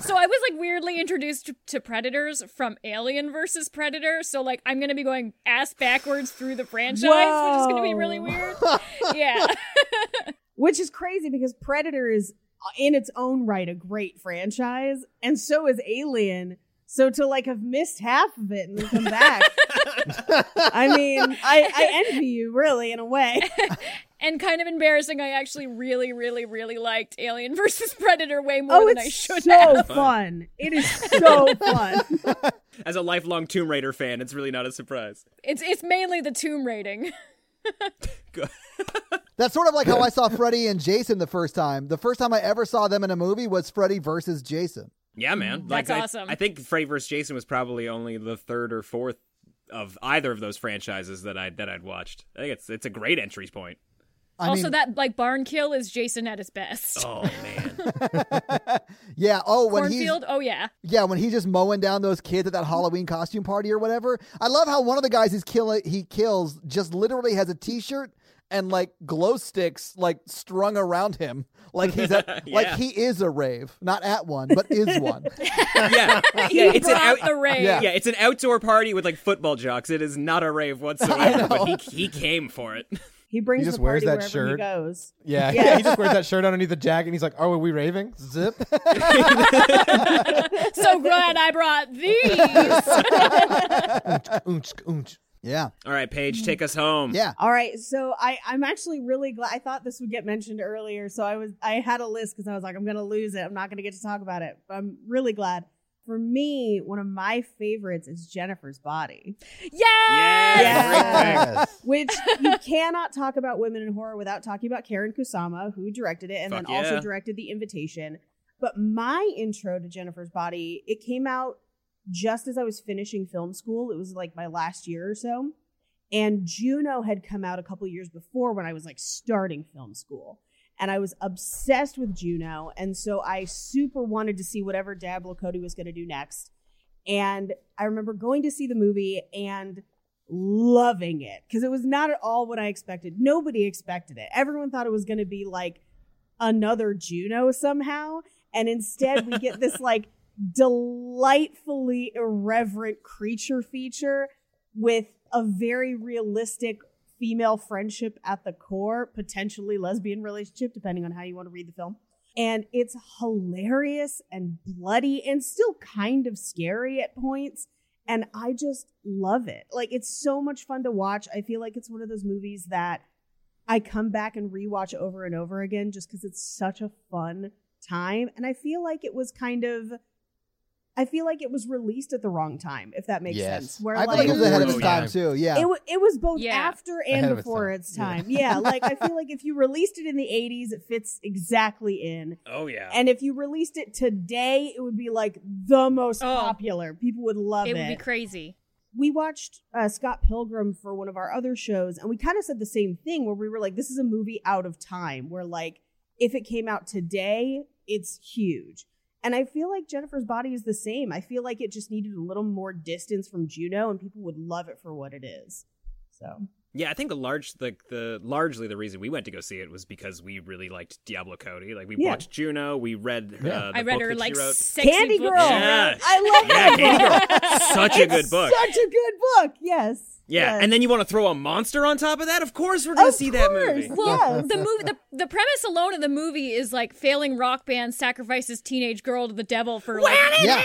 so I was like weirdly introduced to, to predators from Alien versus Predator. So like I'm gonna be going ass backwards through the franchise, which is gonna be really weird. yeah. Which is crazy because Predator is in its own right a great franchise, and so is Alien. So to like have missed half of it and then come back, I mean, I, I envy you really in a way. and kind of embarrassing. I actually really, really, really liked Alien versus Predator way more oh, than I it's should so have. fun. It is so fun. As a lifelong Tomb Raider fan, it's really not a surprise. It's it's mainly the tomb raiding. That's sort of like how I saw Freddy and Jason the first time. The first time I ever saw them in a movie was Freddy versus Jason. Yeah, mm-hmm. man. That's like, I- awesome. I, think Freddy vs. Jason was probably only the third or fourth of either of those franchises that I that I'd watched. I think it's it's a great entry point. I also, mean, that like barn kill is Jason at his best. Oh man. yeah. Oh, when he's oh yeah. yeah, when he's just mowing down those kids at that Halloween costume party or whatever. I love how one of the guys he's kill he kills just literally has a T-shirt and like glow sticks like strung around him, like he's at like he is a rave, not at one, but is one. yeah, yeah. He It's an out, the rave. Yeah. yeah, it's an outdoor party with like football jocks. It is not a rave whatsoever. but he he came for it. He brings He just the wears that shirt. he goes. Yeah, Yeah. he just wears that shirt underneath the jacket, and he's like, "Oh, are we raving?" Zip. so glad I brought these. Oonch, oonch. Yeah, All right, Paige, take us home. yeah. All right, so I I'm actually really glad. I thought this would get mentioned earlier, so I was I had a list because I was like I'm gonna lose it. I'm not gonna get to talk about it. But I'm really glad. For me, one of my favorites is Jennifer's Body, yes! Yeah. Yes. which you cannot talk about women in horror without talking about Karyn Kusama, who directed it and Fuck then also directed The Invitation. But my intro to Jennifer's Body, it came out just as I was finishing film school. It was like my last year or so. And Juno had come out a couple years before when I was like starting film school. And I was obsessed with Juno. And so I super wanted to see whatever Diablo Cody was going to do next. And I remember going to see the movie and loving it because it was not at all what I expected. Nobody expected it. Everyone thought it was going to be like another Juno somehow. And instead, we get this like delightfully irreverent creature feature with a very realistic female friendship at the core, potentially lesbian relationship, depending on how you want to read the film. And it's hilarious and bloody and still kind of scary at points. And I just love it. Like, it's so much fun to watch. I feel like it's one of those movies that I come back and rewatch over and over again just because it's such a fun time. And I feel like it was kind of. I feel like it was released at the wrong time, if that makes Yes. sense. Where I feel like like it was ahead of its time too. Yeah, it, w- it was both Yeah. after Ahead and of its before time. its time. Yeah. like I feel like if you released it in the 80s, it fits exactly in. Oh yeah. And if you released it today, it would be like the most Oh. popular. People would love It it. would be crazy. we watched uh, Scott Pilgrim for one of our other shows, and we kind of said the same thing where we were like, this is a movie out of time, where like, if it came out today, it's huge. And I feel like Jennifer's Body is the same. I feel like it just needed a little more distance from Juno, and people would love it for what it is. So Yeah, I think the large the the largely the reason we went to go see it was because we really liked Diablo Cody. Like we Yeah. watched Juno, we read uh, Yeah. the I read book her that like she wrote. sexy Candy book Girl. she Yeah. I love Yeah, that Candy. Girl. Such a good book. Such a good book. Yes. Yeah, Yes. and then you want to throw a monster on top of that? Of course we're going to Of see that movie. Well, Yes. the movie, the, the premise alone of the movie is like failing rock band sacrifices teenage girl to the devil for like yeah.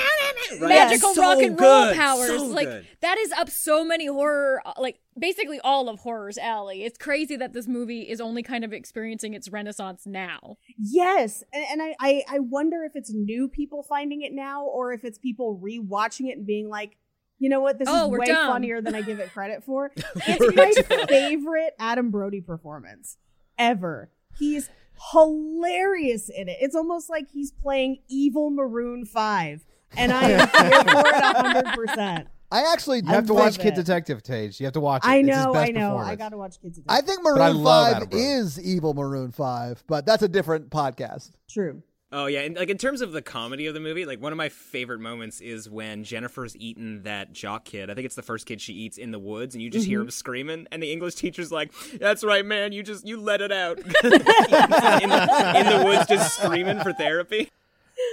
Magical So rock and roll good, powers. so like good. that is up so many horror, uh, like basically all of horror's alley. It's crazy that this movie is only kind of experiencing its renaissance now. Yes, and, and I, I I wonder if it's new people finding it now, or if it's people rewatching it and being like, you know what, this Oh, is way dumb. funnier than I give it credit for. it's my favorite Adam Brody performance ever. He's hilarious in it. It's almost like he's playing evil Maroon Five, and I am here for it hundred percent. I actually You have to love watch Kid it. Detective, Tage. You have to watch it. I It's his know, best I know. I gotta watch Kid Detective I think But I Maroon Five is evil Maroon Five, but that's a different podcast. True. Oh yeah, and like in terms of the comedy of the movie, like one of my favorite moments is when Jennifer's eaten that jock kid. I think it's the first kid she eats in the woods, and you just Mm-hmm. hear him screaming, and the English teacher's like, "That's right, man. You just you let it out." in, the, in the woods, just screaming for therapy.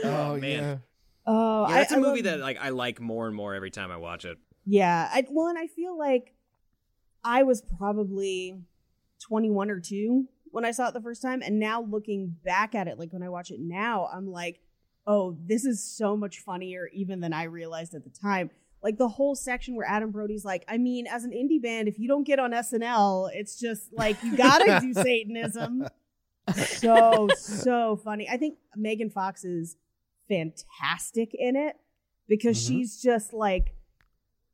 Oh, man. yeah. Oh, Yeah, that's a I movie love- that like I like more and more every time I watch it. Yeah. I, well, and I feel like I was probably 21 or 2 when I saw it the first time, and now looking back at it, like when I watch it now, I'm like, oh, this is so much funnier even than I realized at the time. Like the whole section where Adam Brody's like, I mean, as an indie band, if you don't get on SNL, it's just like you gotta do Satanism. So so funny. I think Megan Fox is fantastic in it because Mhm. she's just like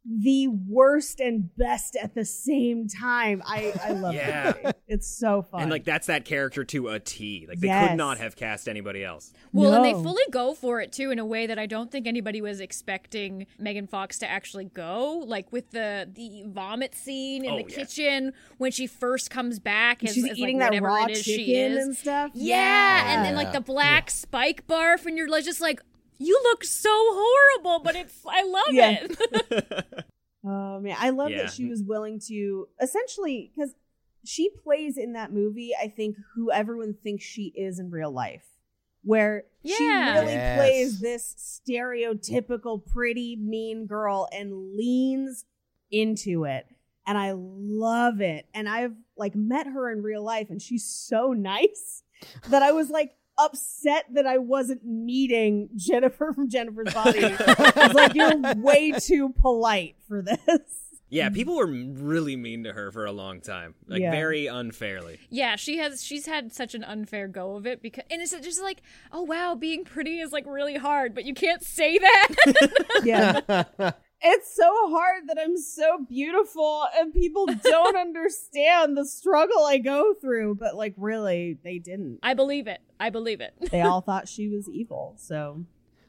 the worst and best at the same time. I I love Yeah. it. It's so fun. And like that's that character to a T. Like they Yes. could not have cast anybody else. Well, and they fully go for it too in a way that I don't think anybody was expecting Megan Fox to actually go. Like with the the vomit scene in Oh, the yeah. kitchen when she first comes back as, she's as, like, eating that raw it is she chicken is. and stuff. Yeah, and then like the black spike barf, and you're just like, you look so horrible, but it's I love Yeah. it. Oh man, I love Yeah. that she was willing to essentially because she plays in that movie. I think who everyone thinks she is in real life, where she really Yes. plays this stereotypical pretty mean girl and leans into it, and I love it. And I've like met her in real life, and she's so nice that I was like upset that I wasn't meeting Jennifer from Jennifer's Body. I was like, you're way too polite for this. Yeah, people were really mean to her for a long time. Like Yeah. very unfairly. Yeah, she has. She's had such an unfair go of it because, and it's just like, oh wow, being pretty is like really hard, but you can't say that. Yeah. it's so hard that I'm so beautiful and people don't understand the struggle I go through. But like, really, they didn't. I believe it. I believe it. They all thought she was evil. So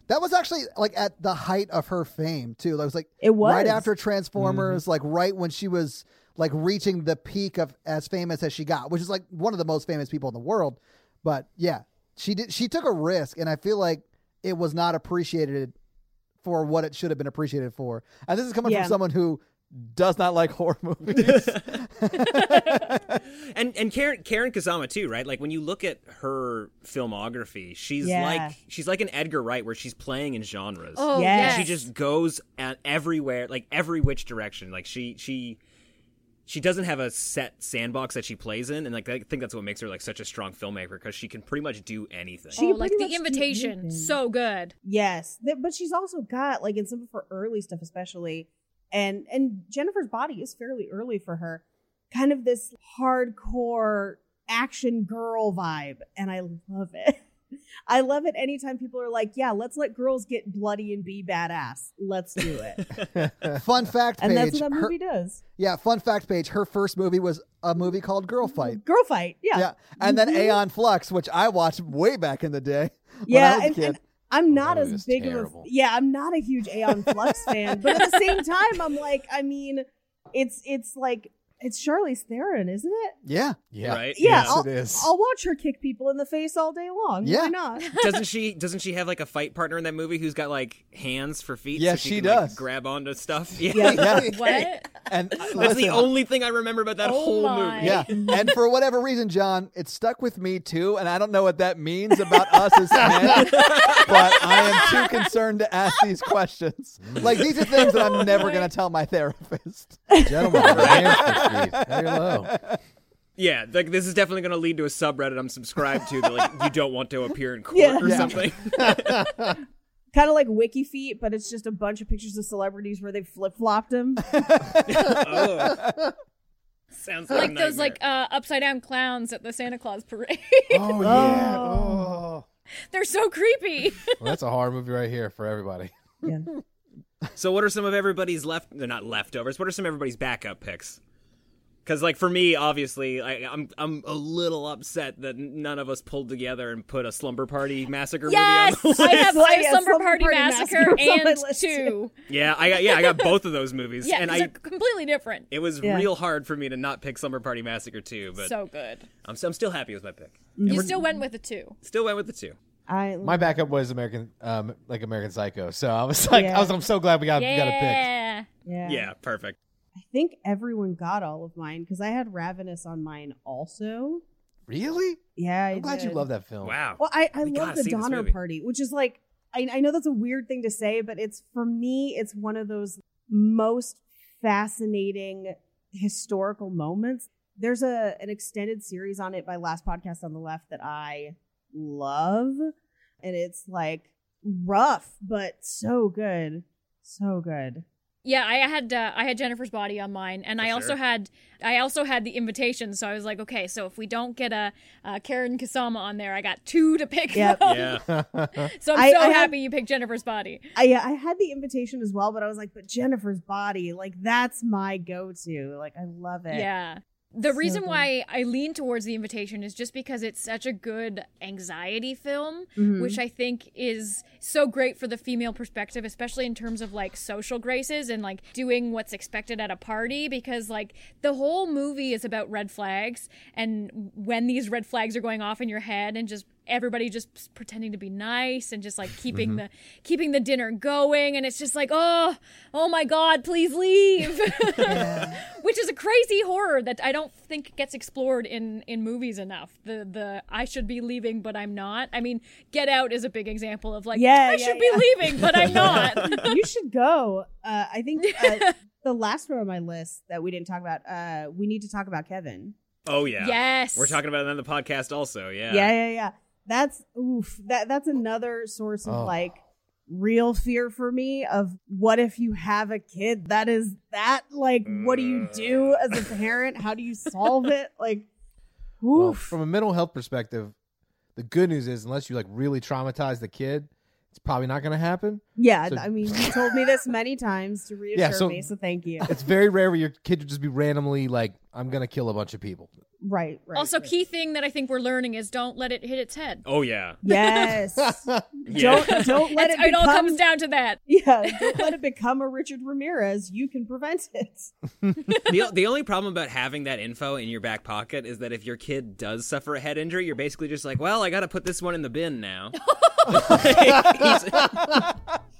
That was actually like at the height of her fame too. That was like It was. right after Transformers, mm-hmm. like right when she was like reaching the peak of as famous as she got, which is like one of the most famous people in the world. But yeah, she did. She took a risk, and I feel like it was not appreciated for what it should have been appreciated for. And this is coming Yeah. from someone who does not like horror movies. and and Karen Karyn Kusama too, right? Like when you look at her filmography, she's Yeah. like she's like an Edgar Wright where she's playing in genres. Oh Yes. yes. She just goes at everywhere, like every which direction. Like she she she doesn't have a set sandbox that she plays in, and like I think that's what makes her like such a strong filmmaker because she can pretty much do anything. She oh, like the invitation, so good. yes, but she's also got like in some of her early stuff, especially, and and Jennifer's Body is fairly early for her. Kind of this hardcore action girl vibe, and I love it. I love it anytime people are like, "Yeah, let's let girls get bloody and be badass. Let's do it." fun fact and that's what that her- movie does. yeah, fun fact Paige. Her first movie was a movie called Girl Fight. Girl fight. Yeah. Yeah, and then Mhm. Aeon Flux, which I watched way back in the day. when I Yeah, was a and, kid. and I'm not that as movie was big of a yeah, I'm not a huge Aeon Flux fan, but at the same time, I'm like, I mean, it's it's like it's Charlize Theron, isn't it? yeah, Yeah. Right? Yeah, Yes, I'll, it is. I'll watch her kick people in the face all day long. Yeah. Why not? doesn't she doesn't she have like a fight partner in that movie who's got like hands for feet? Yes, so she can, like, does. grab onto stuff. Yeah, Yeah. yeah. What? And that's listen, the only thing I remember about that Oh whole my. movie. Yeah, and for whatever reason, John, it stuck with me too, and I don't know what that means about us as men, but I am too concerned to ask these questions. Like these are things that I'm never going to tell my therapist. Gentlemen, your hands for feet. Very low. Yeah, like this is definitely going to lead to a subreddit I'm subscribed to that like you don't want to appear in court Yeah. or Yeah. something. kind of like Wiki Feet, but it's just a bunch of pictures of celebrities where they flip flopped them. oh. Sounds like, like a those like uh, upside down clowns at the Santa Claus parade. Oh yeah. Oh. They're so creepy. Well, that's a horror movie right here for everybody. yeah. So what are some of everybody's left? They're not leftovers. What are some of everybody's backup picks? Because like for me, obviously, I, I'm I'm a little upset that none of us pulled together and put a slumber party massacre yes, movie on the I list. have, Like I a have Slumber Slumber Party, Party Massacre, Massacre was on my and list, two. Yeah, I got yeah, I got both of those movies, Yeah, and I they're completely different. it was Yeah. real hard for me to not pick Slumber Party Massacre too, but so good. I'm I'm still happy with my pick. You still went with the two. Still went with the two. I My backup was American, um, like American Psycho. So I was like, Yeah. I was, I'm so glad we got, we got a pick. Yeah. yeah. Yeah, perfect. I think everyone got all of mine because I had Ravenous on mine also. Really? Yeah, I I'm glad you love that film. Wow. Well, I, I We love the Donner. Party, which is like I, I know that's a weird thing to say, but it's for me, it's one of those most fascinating historical moments. there's a an extended series on it by Last Podcast on the Left that I love, and it's like rough but so good, so good. Yeah, I had uh, I had Jennifer's body on mine, and For I also had I also had the invitation. So I was like, okay, so if we don't get a, a Karyn Kusama on there, I got two to pick Yep. Yeah. So I'm I- so I had- happy you picked Jennifer's body. I I had the invitation as well, but I was like, but Jennifer's body, like that's my go to. Like I love it. Yeah. The So reason good. why I lean towards the invitation is just because it's such a good anxiety film, Mhm. which I think is so great for the female perspective, especially in terms of like social graces and like doing what's expected at a party. Because like the whole movie is about red flags and when these red flags are going off in your head and just everybody just pretending to be nice and just like keeping Mm-hmm. the keeping the dinner going and it's just like oh oh my god please leave which is a crazy horror that I don't think gets explored in in movies enough. The the I should be leaving but I'm not. I mean, Get Out is a big example of like Yeah, I yeah, should yeah. be leaving but I'm not. you should go. Uh, I think uh, the last one on my list that we didn't talk about. Uh, we need to talk about Kevin. Oh yeah. yes. We're talking about it on the podcast also. Yeah. Yeah, yeah, yeah. That's oof. That that's another source of Oh. like real fear for me of what if you have a kid that is that like what do you do as a parent? How do you solve it? Like Well, oof. from a mental health perspective, the good news is unless you like really traumatize the kid, it's probably not going to happen. yeah, so- I mean, you told me this many times to reassure so- me, so thank you. It's very rare where your kid would just be randomly like, "I'm going to kill a bunch of people." Right, right. also, right. key thing that I think we're learning is don't let it hit its head. Oh yeah. Yes. Yeah. Don't don't let It's- it it all comes down to that. Yeah, don't let it become a Richard Ramirez. You can prevent it. the, the only problem about having that info in your back pocket is that if your kid does suffer a head injury, you're basically just like, well, I got to put this one in the bin now. He's,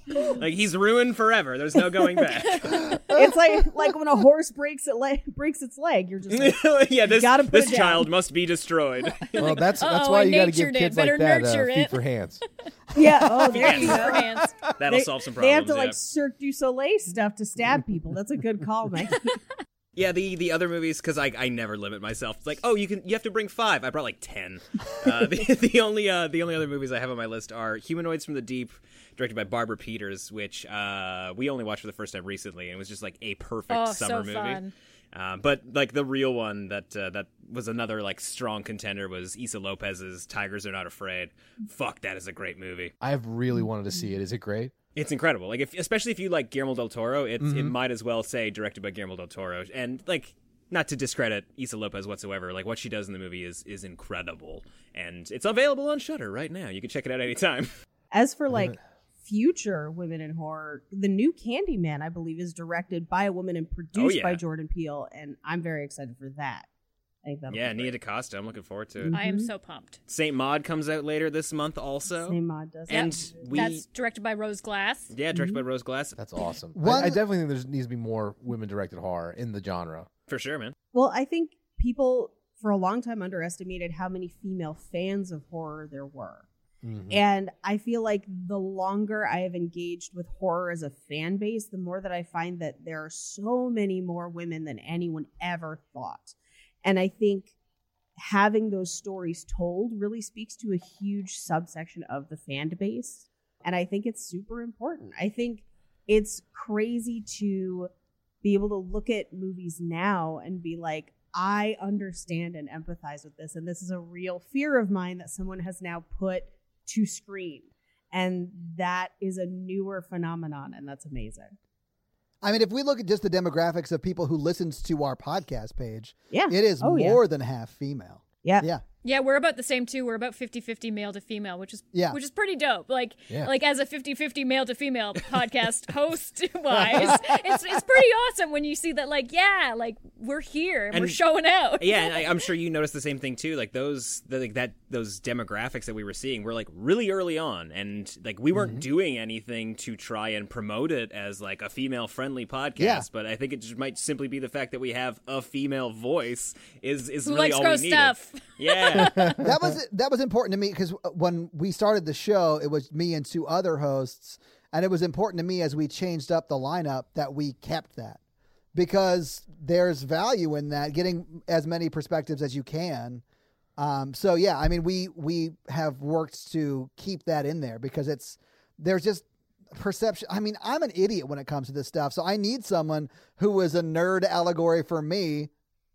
like he's ruined forever. There's no going back. It's like like when a horse breaks it leg breaks its leg. You're just like, yeah, this gotta put this it down. child must be destroyed. Well, that's that's "Uh-oh, why I you got to give natured it. kids Better like that uh, feet it." for hands. yeah. Oh, there you For go. hands. That'll They- solve some problems. They have problems. to like yeah. Cirque du Soleil stuff to stab people. That's a good call, man. Yeah, the the other movies because I I never limit myself. It's like, oh, you can you have to bring five. I brought like ten. Uh, the the only uh, the only other movies I have on my list are Humanoids from the Deep, directed by Barbara Peeters, which uh, we only watched for the first time recently, and it was just like a perfect Oh, summer so movie. fun. Uh, but like the real one that uh, that was another like strong contender was Issa Lopez's Tigers Are Not Afraid. Fuck, that is a great movie. I have really wanted to see it. Is it great? It's incredible. Like if especially if you like Guillermo del Toro, it Mm-hmm. it might as well say directed by Guillermo del Toro. And like not to discredit Issa Lopez whatsoever, like what she does in the movie is is incredible. And it's available on Shudder right now. You can check it out anytime. As for like future women in horror, the new Candyman, I believe, is directed by a woman and produced Oh, yeah. by Jordan Peele, and I'm very excited for that. I think yeah, be Nia. DaCosta. I'm looking forward to it. I am Mhm. so pumped. Saint Maud comes out later this month also. Saint Maud does. and that. we That's directed by Rose Glass. yeah, directed by Rose Glass. That's awesome. I- One- I, definitely think there needs to be more women-directed horror in the genre. For sure, man. Well, I think people for a long time underestimated how many female fans of horror there were. Mhm. And I feel like the longer I have engaged with horror as a fan base, the more that I find that there are so many more women than anyone ever thought. And I think having those stories told really speaks to a huge subsection of the fan base. And I think it's super important. I think it's crazy to be able to look at movies now and be like, I understand and empathize with this. And this is a real fear of mine that someone has now put to screen. And that is a newer phenomenon, and that's amazing. I mean, if we look at just the demographics of people who listens to our podcast page, Yeah. it is Oh, yeah. more than half female. Yeah. Yeah. Yeah, we're about the same too. We're about 50-50 male to female, which is Yeah. which is pretty dope. Like Yeah. like as a 50-50 male to female podcast host wise, it's it's pretty awesome when you see that like yeah, like we're here and, we're showing out. yeah, and I, I'm sure you noticed the same thing too. Like those, the, like that, those demographics that we were seeing were like really early on, and like we weren't mm-hmm. doing anything to try and promote it as like a female-friendly podcast. Yeah. But I think it just might simply be the fact that we have a female voice is is Who really likes all gross we needed. stuff? Yeah, that was that was important to me because when we started the show, it was me and two other hosts, and it was important to me as we changed up the lineup that we kept that because there's value in that getting as many perspectives as you can. Um, so yeah, I mean we we have worked to keep that in there because it's there's just perception. I mean, I'm an idiot when it comes to this stuff, so I need someone who is a nerd allegory for me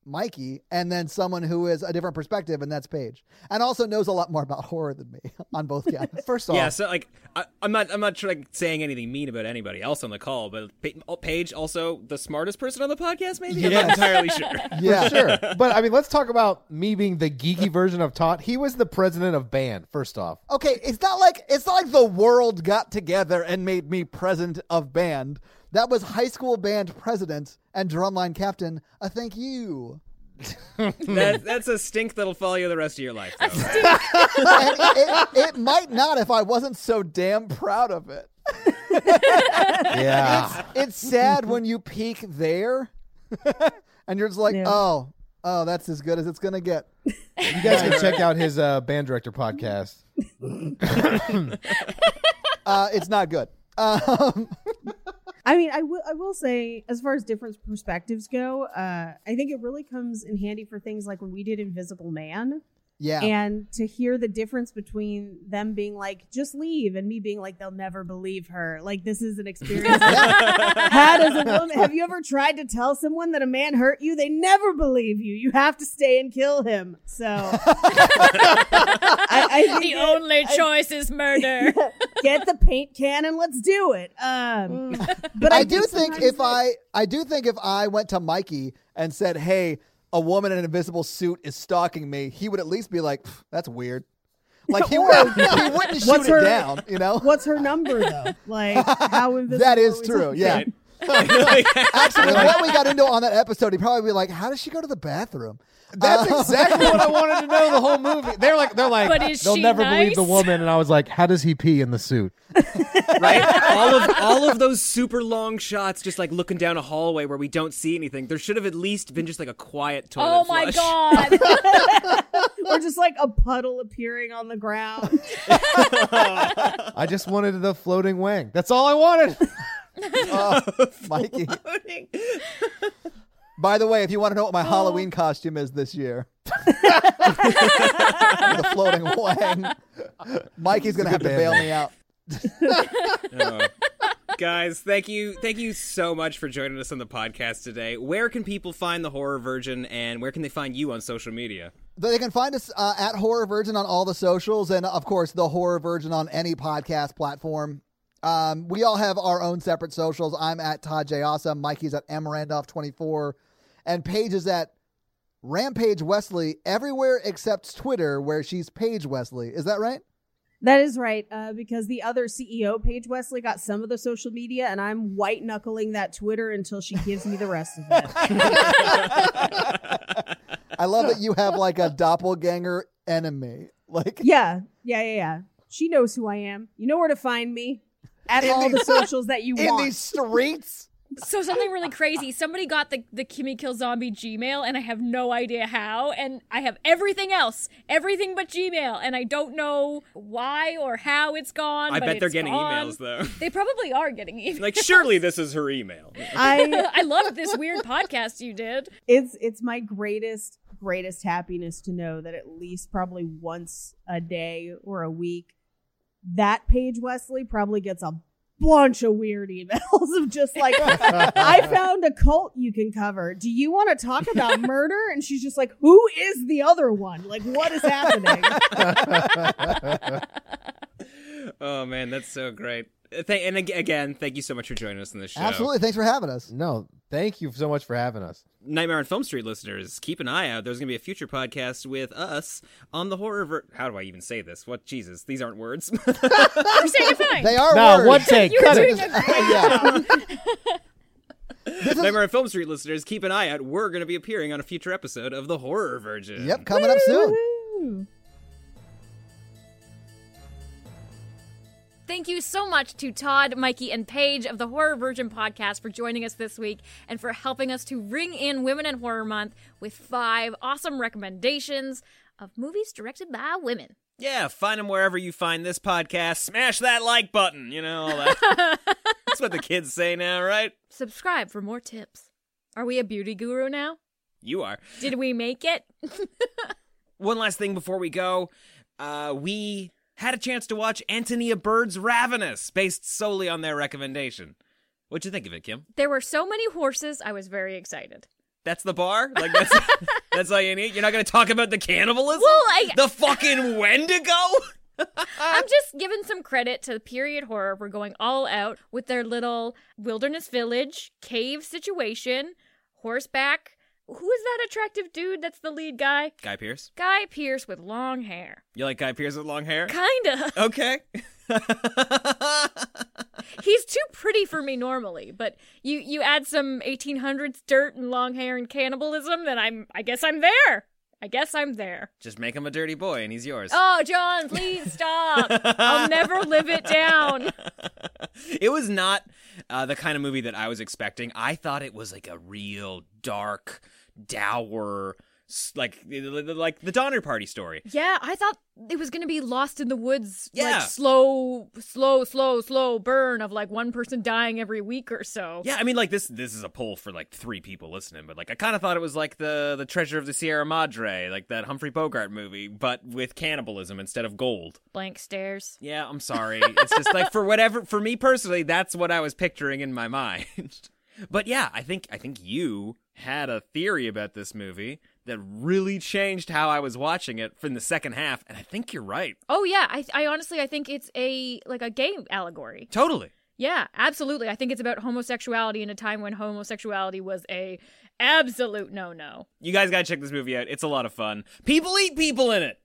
Mikey, and then someone who is a different perspective, and that's Paige, and also knows a lot more about horror than me on both counts. First off, Yeah, so like I, I'm not I'm not like saying anything mean about anybody else on the call, but Pa- oh, Paige also the smartest person on the podcast. Maybe I'm not entirely sure. yeah, sure. But I mean, let's talk about me being the geeky version of Todd. He was the president of band. First off, Okay, it's not like it's not like the world got together and made me president of band. That was high school band president and drumline captain. A thank you. that, that's a stink that'll follow you the rest of your life. Though. And it, it might not if I wasn't so damn proud of it. yeah, It's sad when you peak there, and you're just like, Yeah. oh, oh, that's as good as it's gonna get. you guys can check out his uh, band director podcast. Uh, it's not good. Um, I mean, I will. I will say, as far as different perspectives go, uh, I think it really comes in handy for things like when we did Invisible Man, yeah. and to hear the difference between them being like, "Just leave," and me being like, "They'll never believe her." Like this is an experience I've had as a woman. Have you ever tried to tell someone that a man hurt you? They never believe you. You have to stay and kill him. So, I, I think The that- only choice is murder. get the paint can and let's do it. Um, but I do think sometimes if that- I, I do think if I went to Mikey and said, "Hey, a woman in an invisible suit is stalking me," he would at least be like, "That's weird." Like he, would, he wouldn't shoot What's it her- down, you know. What's her number though? Like how invisible? That is true. Yeah. Right. Actually, with what we got into on that episode, he'd probably be like, "How does she go to the bathroom?" That's Uh, exactly what I wanted to know the whole movie. They're like, they're like, But is they'll she never believe the nice? woman, and I was like, how does he pee in the suit? right? All of all of those super long shots, just like looking down a hallway where we don't see anything. There should have at least been just like a quiet toilet oh my flush. god. or just like a puddle appearing on the ground. I just wanted the floating wang. That's all I wanted. Oh, Mikey. By the way, if you want to know what my Halloween costume is this year, the floating wang, Mikey's gonna have to bail me out. Oh. Guys, thank you, thank you so much for joining us on the podcast today. Where can people find the Horror Virgin, and where can they find you on social media? They can find us uh, at Horror Virgin on all the socials, and of course, the Horror Virgin on any podcast platform. Um, we all have our own separate socials. I'm at Todd J. Awesome. Mikey's at M Randolph 24, and Paige is at Rampage Wesley everywhere except Twitter, where she's Paige Wesley. Is that right? That is right, uh, because the other CEO, Paige Wesley, got some of the social media, and I'm white knuckling that Twitter until she gives me the rest of it. I love that you have like a doppelganger enemy. Like, yeah, yeah, yeah, yeah. She knows who I am. You know where to find me at In all the- the socials that you in want. these streets. So something really crazy. Somebody got the the Kimmy Kill Zombie Gmail, and I have no idea how. And I have everything else, everything but Gmail, and I don't know why or how it's gone. I but bet they're getting gone. emails though. They probably are getting emails. like, surely this is her email. I I loved this weird podcast you did. it's it's my greatest greatest happiness to know that at least probably once a day or a week that Paige Wesley probably gets a bunch of weird emails of just like I found a cult you can cover. Do you want to talk about murder? And she's just like, who is the other one? Like, what is happening? oh man, that's so great. Uh, Th- and again, thank you so much for joining us on this show. Absolutely. Thanks for having us. no, thank you so much for having us. Nightmare on Film Street listeners, keep an eye out. There's going to be a future podcast with us on the horror. Ver- How do I even say this? What Jesus? These aren't words. You're saying it fine. They are No, words. one take. You're Cut doing it. a great job. Nightmare on Film Street listeners, keep an eye out. We're going to be appearing on a future episode of the Horror Virgin. Yep, coming up soon. Thank you so much to Todd, Mikey, and Paige of the Horror Virgin podcast for joining us this week and for helping us to ring in Women in Horror Month with five awesome recommendations of movies directed by women. Yeah, find them wherever you find this podcast. Smash that like button. You know all that. That's what the kids say now, right? Subscribe for more tips. Are we a beauty guru now? You are. Did we make it? One last thing before we go. Uh, we had a chance to watch Antonia Bird's Ravenous, based solely on their recommendation. What'd you think of it, Kim? there were so many horses, I was very excited. That's the bar? Like that's that's all you need? You're not gonna talk about the cannibalism? Well, I- the fucking Wendigo? I'm just giving some credit to the period horror. We're going all out with their little wilderness village, cave situation, horseback. Who is that attractive dude that's the lead guy? Guy Pearce? Guy Pearce with long hair. You like Guy Pearce with long hair? Kinda. Okay. He's too pretty for me normally, but you you add some 1800s dirt and long hair and cannibalism, then I'm I guess I'm there. I guess I'm there. Just make him a dirty boy and he's yours. Oh, John, please stop. I'll never live it down. it was not uh, the kind of movie that I was expecting. I thought it was like a real dark, dour, like like the Donner Party story. Yeah, I thought it was going to be lost in the woods, Yeah. like slow, slow, slow, slow burn of like one person dying every week or so. Yeah, I mean, like this. This is a poll for like three people listening, but like I kind of thought it was like the the Treasure of the Sierra Madre, like that Humphrey Bogart movie, but with cannibalism instead of gold. Blank stares. Yeah, I'm sorry. It's just like for whatever for me personally, that's what I was picturing in my mind. but yeah, I think I think you had a theory about this movie that really changed how I was watching it from the second half, and I think you're right. Oh yeah, I I honestly I think it's a like a gay allegory. Totally. Yeah, absolutely. I think it's about homosexuality in a time when homosexuality was a absolute no-no. You guys gotta check this movie out. It's a lot of fun. People eat people in it.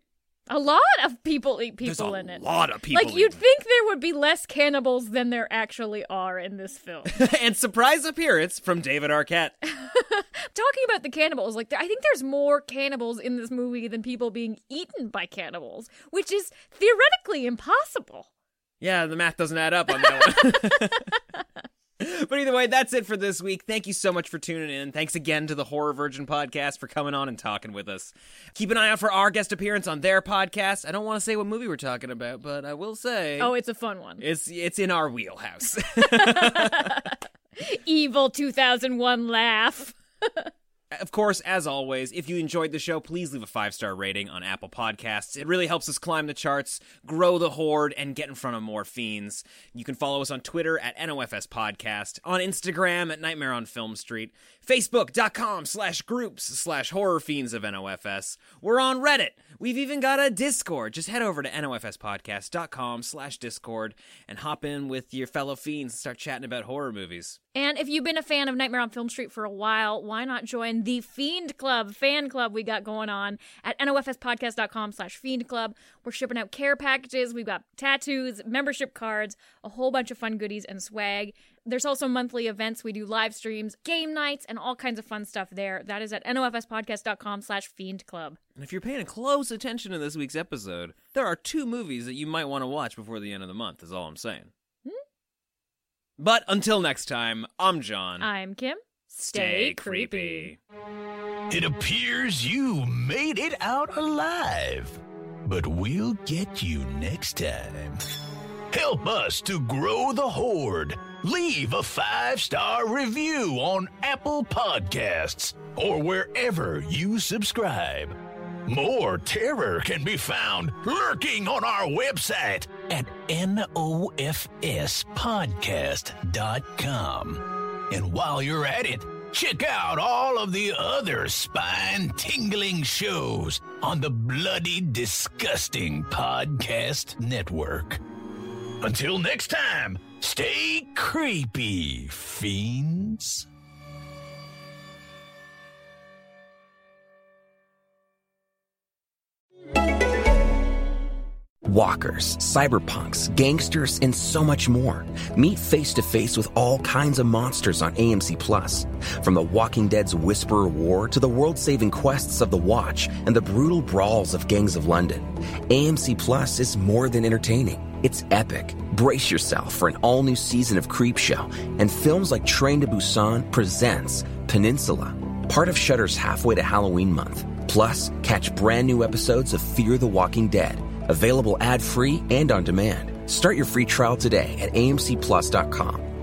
A lot of people eat people a in it. A lot of people. like you'd think there would be less cannibals than there actually are in this film. and surprise appearance from David Arquette. Talking about the cannibals, like I think there's more cannibals in this movie than people being eaten by cannibals, which is theoretically impossible. Yeah, the math doesn't add up on that one. but either way, that's it for this week. Thank you so much for tuning in. Thanks again to the Horror Virgin podcast for coming on and talking with us. Keep an eye out for our guest appearance on their podcast. I don't want to say what movie we're talking about, but I will say Oh, it's a fun one. it's it's in our wheelhouse. Evil 2001 laugh. Of course, as always, if you enjoyed the show, please leave a five star rating on Apple Podcasts. It really helps us climb the charts, grow the horde, and get in front of more fiends. You can follow us on Twitter at NOFS Podcast, on Instagram at Nightmare on Film Street, Facebook.com slash groups slash horror fiends of NOFS. We're on Reddit. We've even got a Discord. Just head over to NOFSpodcast.com slash Discord and hop in with your fellow fiends and start chatting about horror movies. And if you've been a fan of Nightmare on Film Street for a while, why not join the Fiend Club fan club we got going on at nofspodcast.com slash fiend club. We're shipping out care packages. We've got tattoos, membership cards, a whole bunch of fun goodies and swag. There's also monthly events. We do live streams, game nights, and all kinds of fun stuff there. That is at nofspodcast.com slash fiend club. And if you're paying close attention to this week's episode, there are two movies that you might want to watch before the end of the month, is all I'm saying. Hmm? But until next time, I'm John. I'm Kim. Stay creepy. It appears you made it out alive, but we'll get you next time. Help us to grow the horde. Leave a five star review on Apple Podcasts or wherever you subscribe. More terror can be found lurking on our website at nofspodcast.com. And while you're at it, check out all of the other spine tingling shows on the Bloody Disgusting Podcast Network. Until next time, stay creepy, fiends. Walkers, cyberpunks, gangsters, and so much more. Meet face to face with all kinds of monsters on AMC Plus. From The Walking Dead's Whisperer War to the world saving quests of The Watch and the brutal brawls of Gangs of London. AMC Plus is more than entertaining. It's epic. Brace yourself for an all new season of Creepshow and films like Train to Busan presents Peninsula, part of Shudder's halfway to Halloween month. Plus, catch brand new episodes of Fear the Walking Dead, available ad free and on demand. Start your free trial today at amcplus.com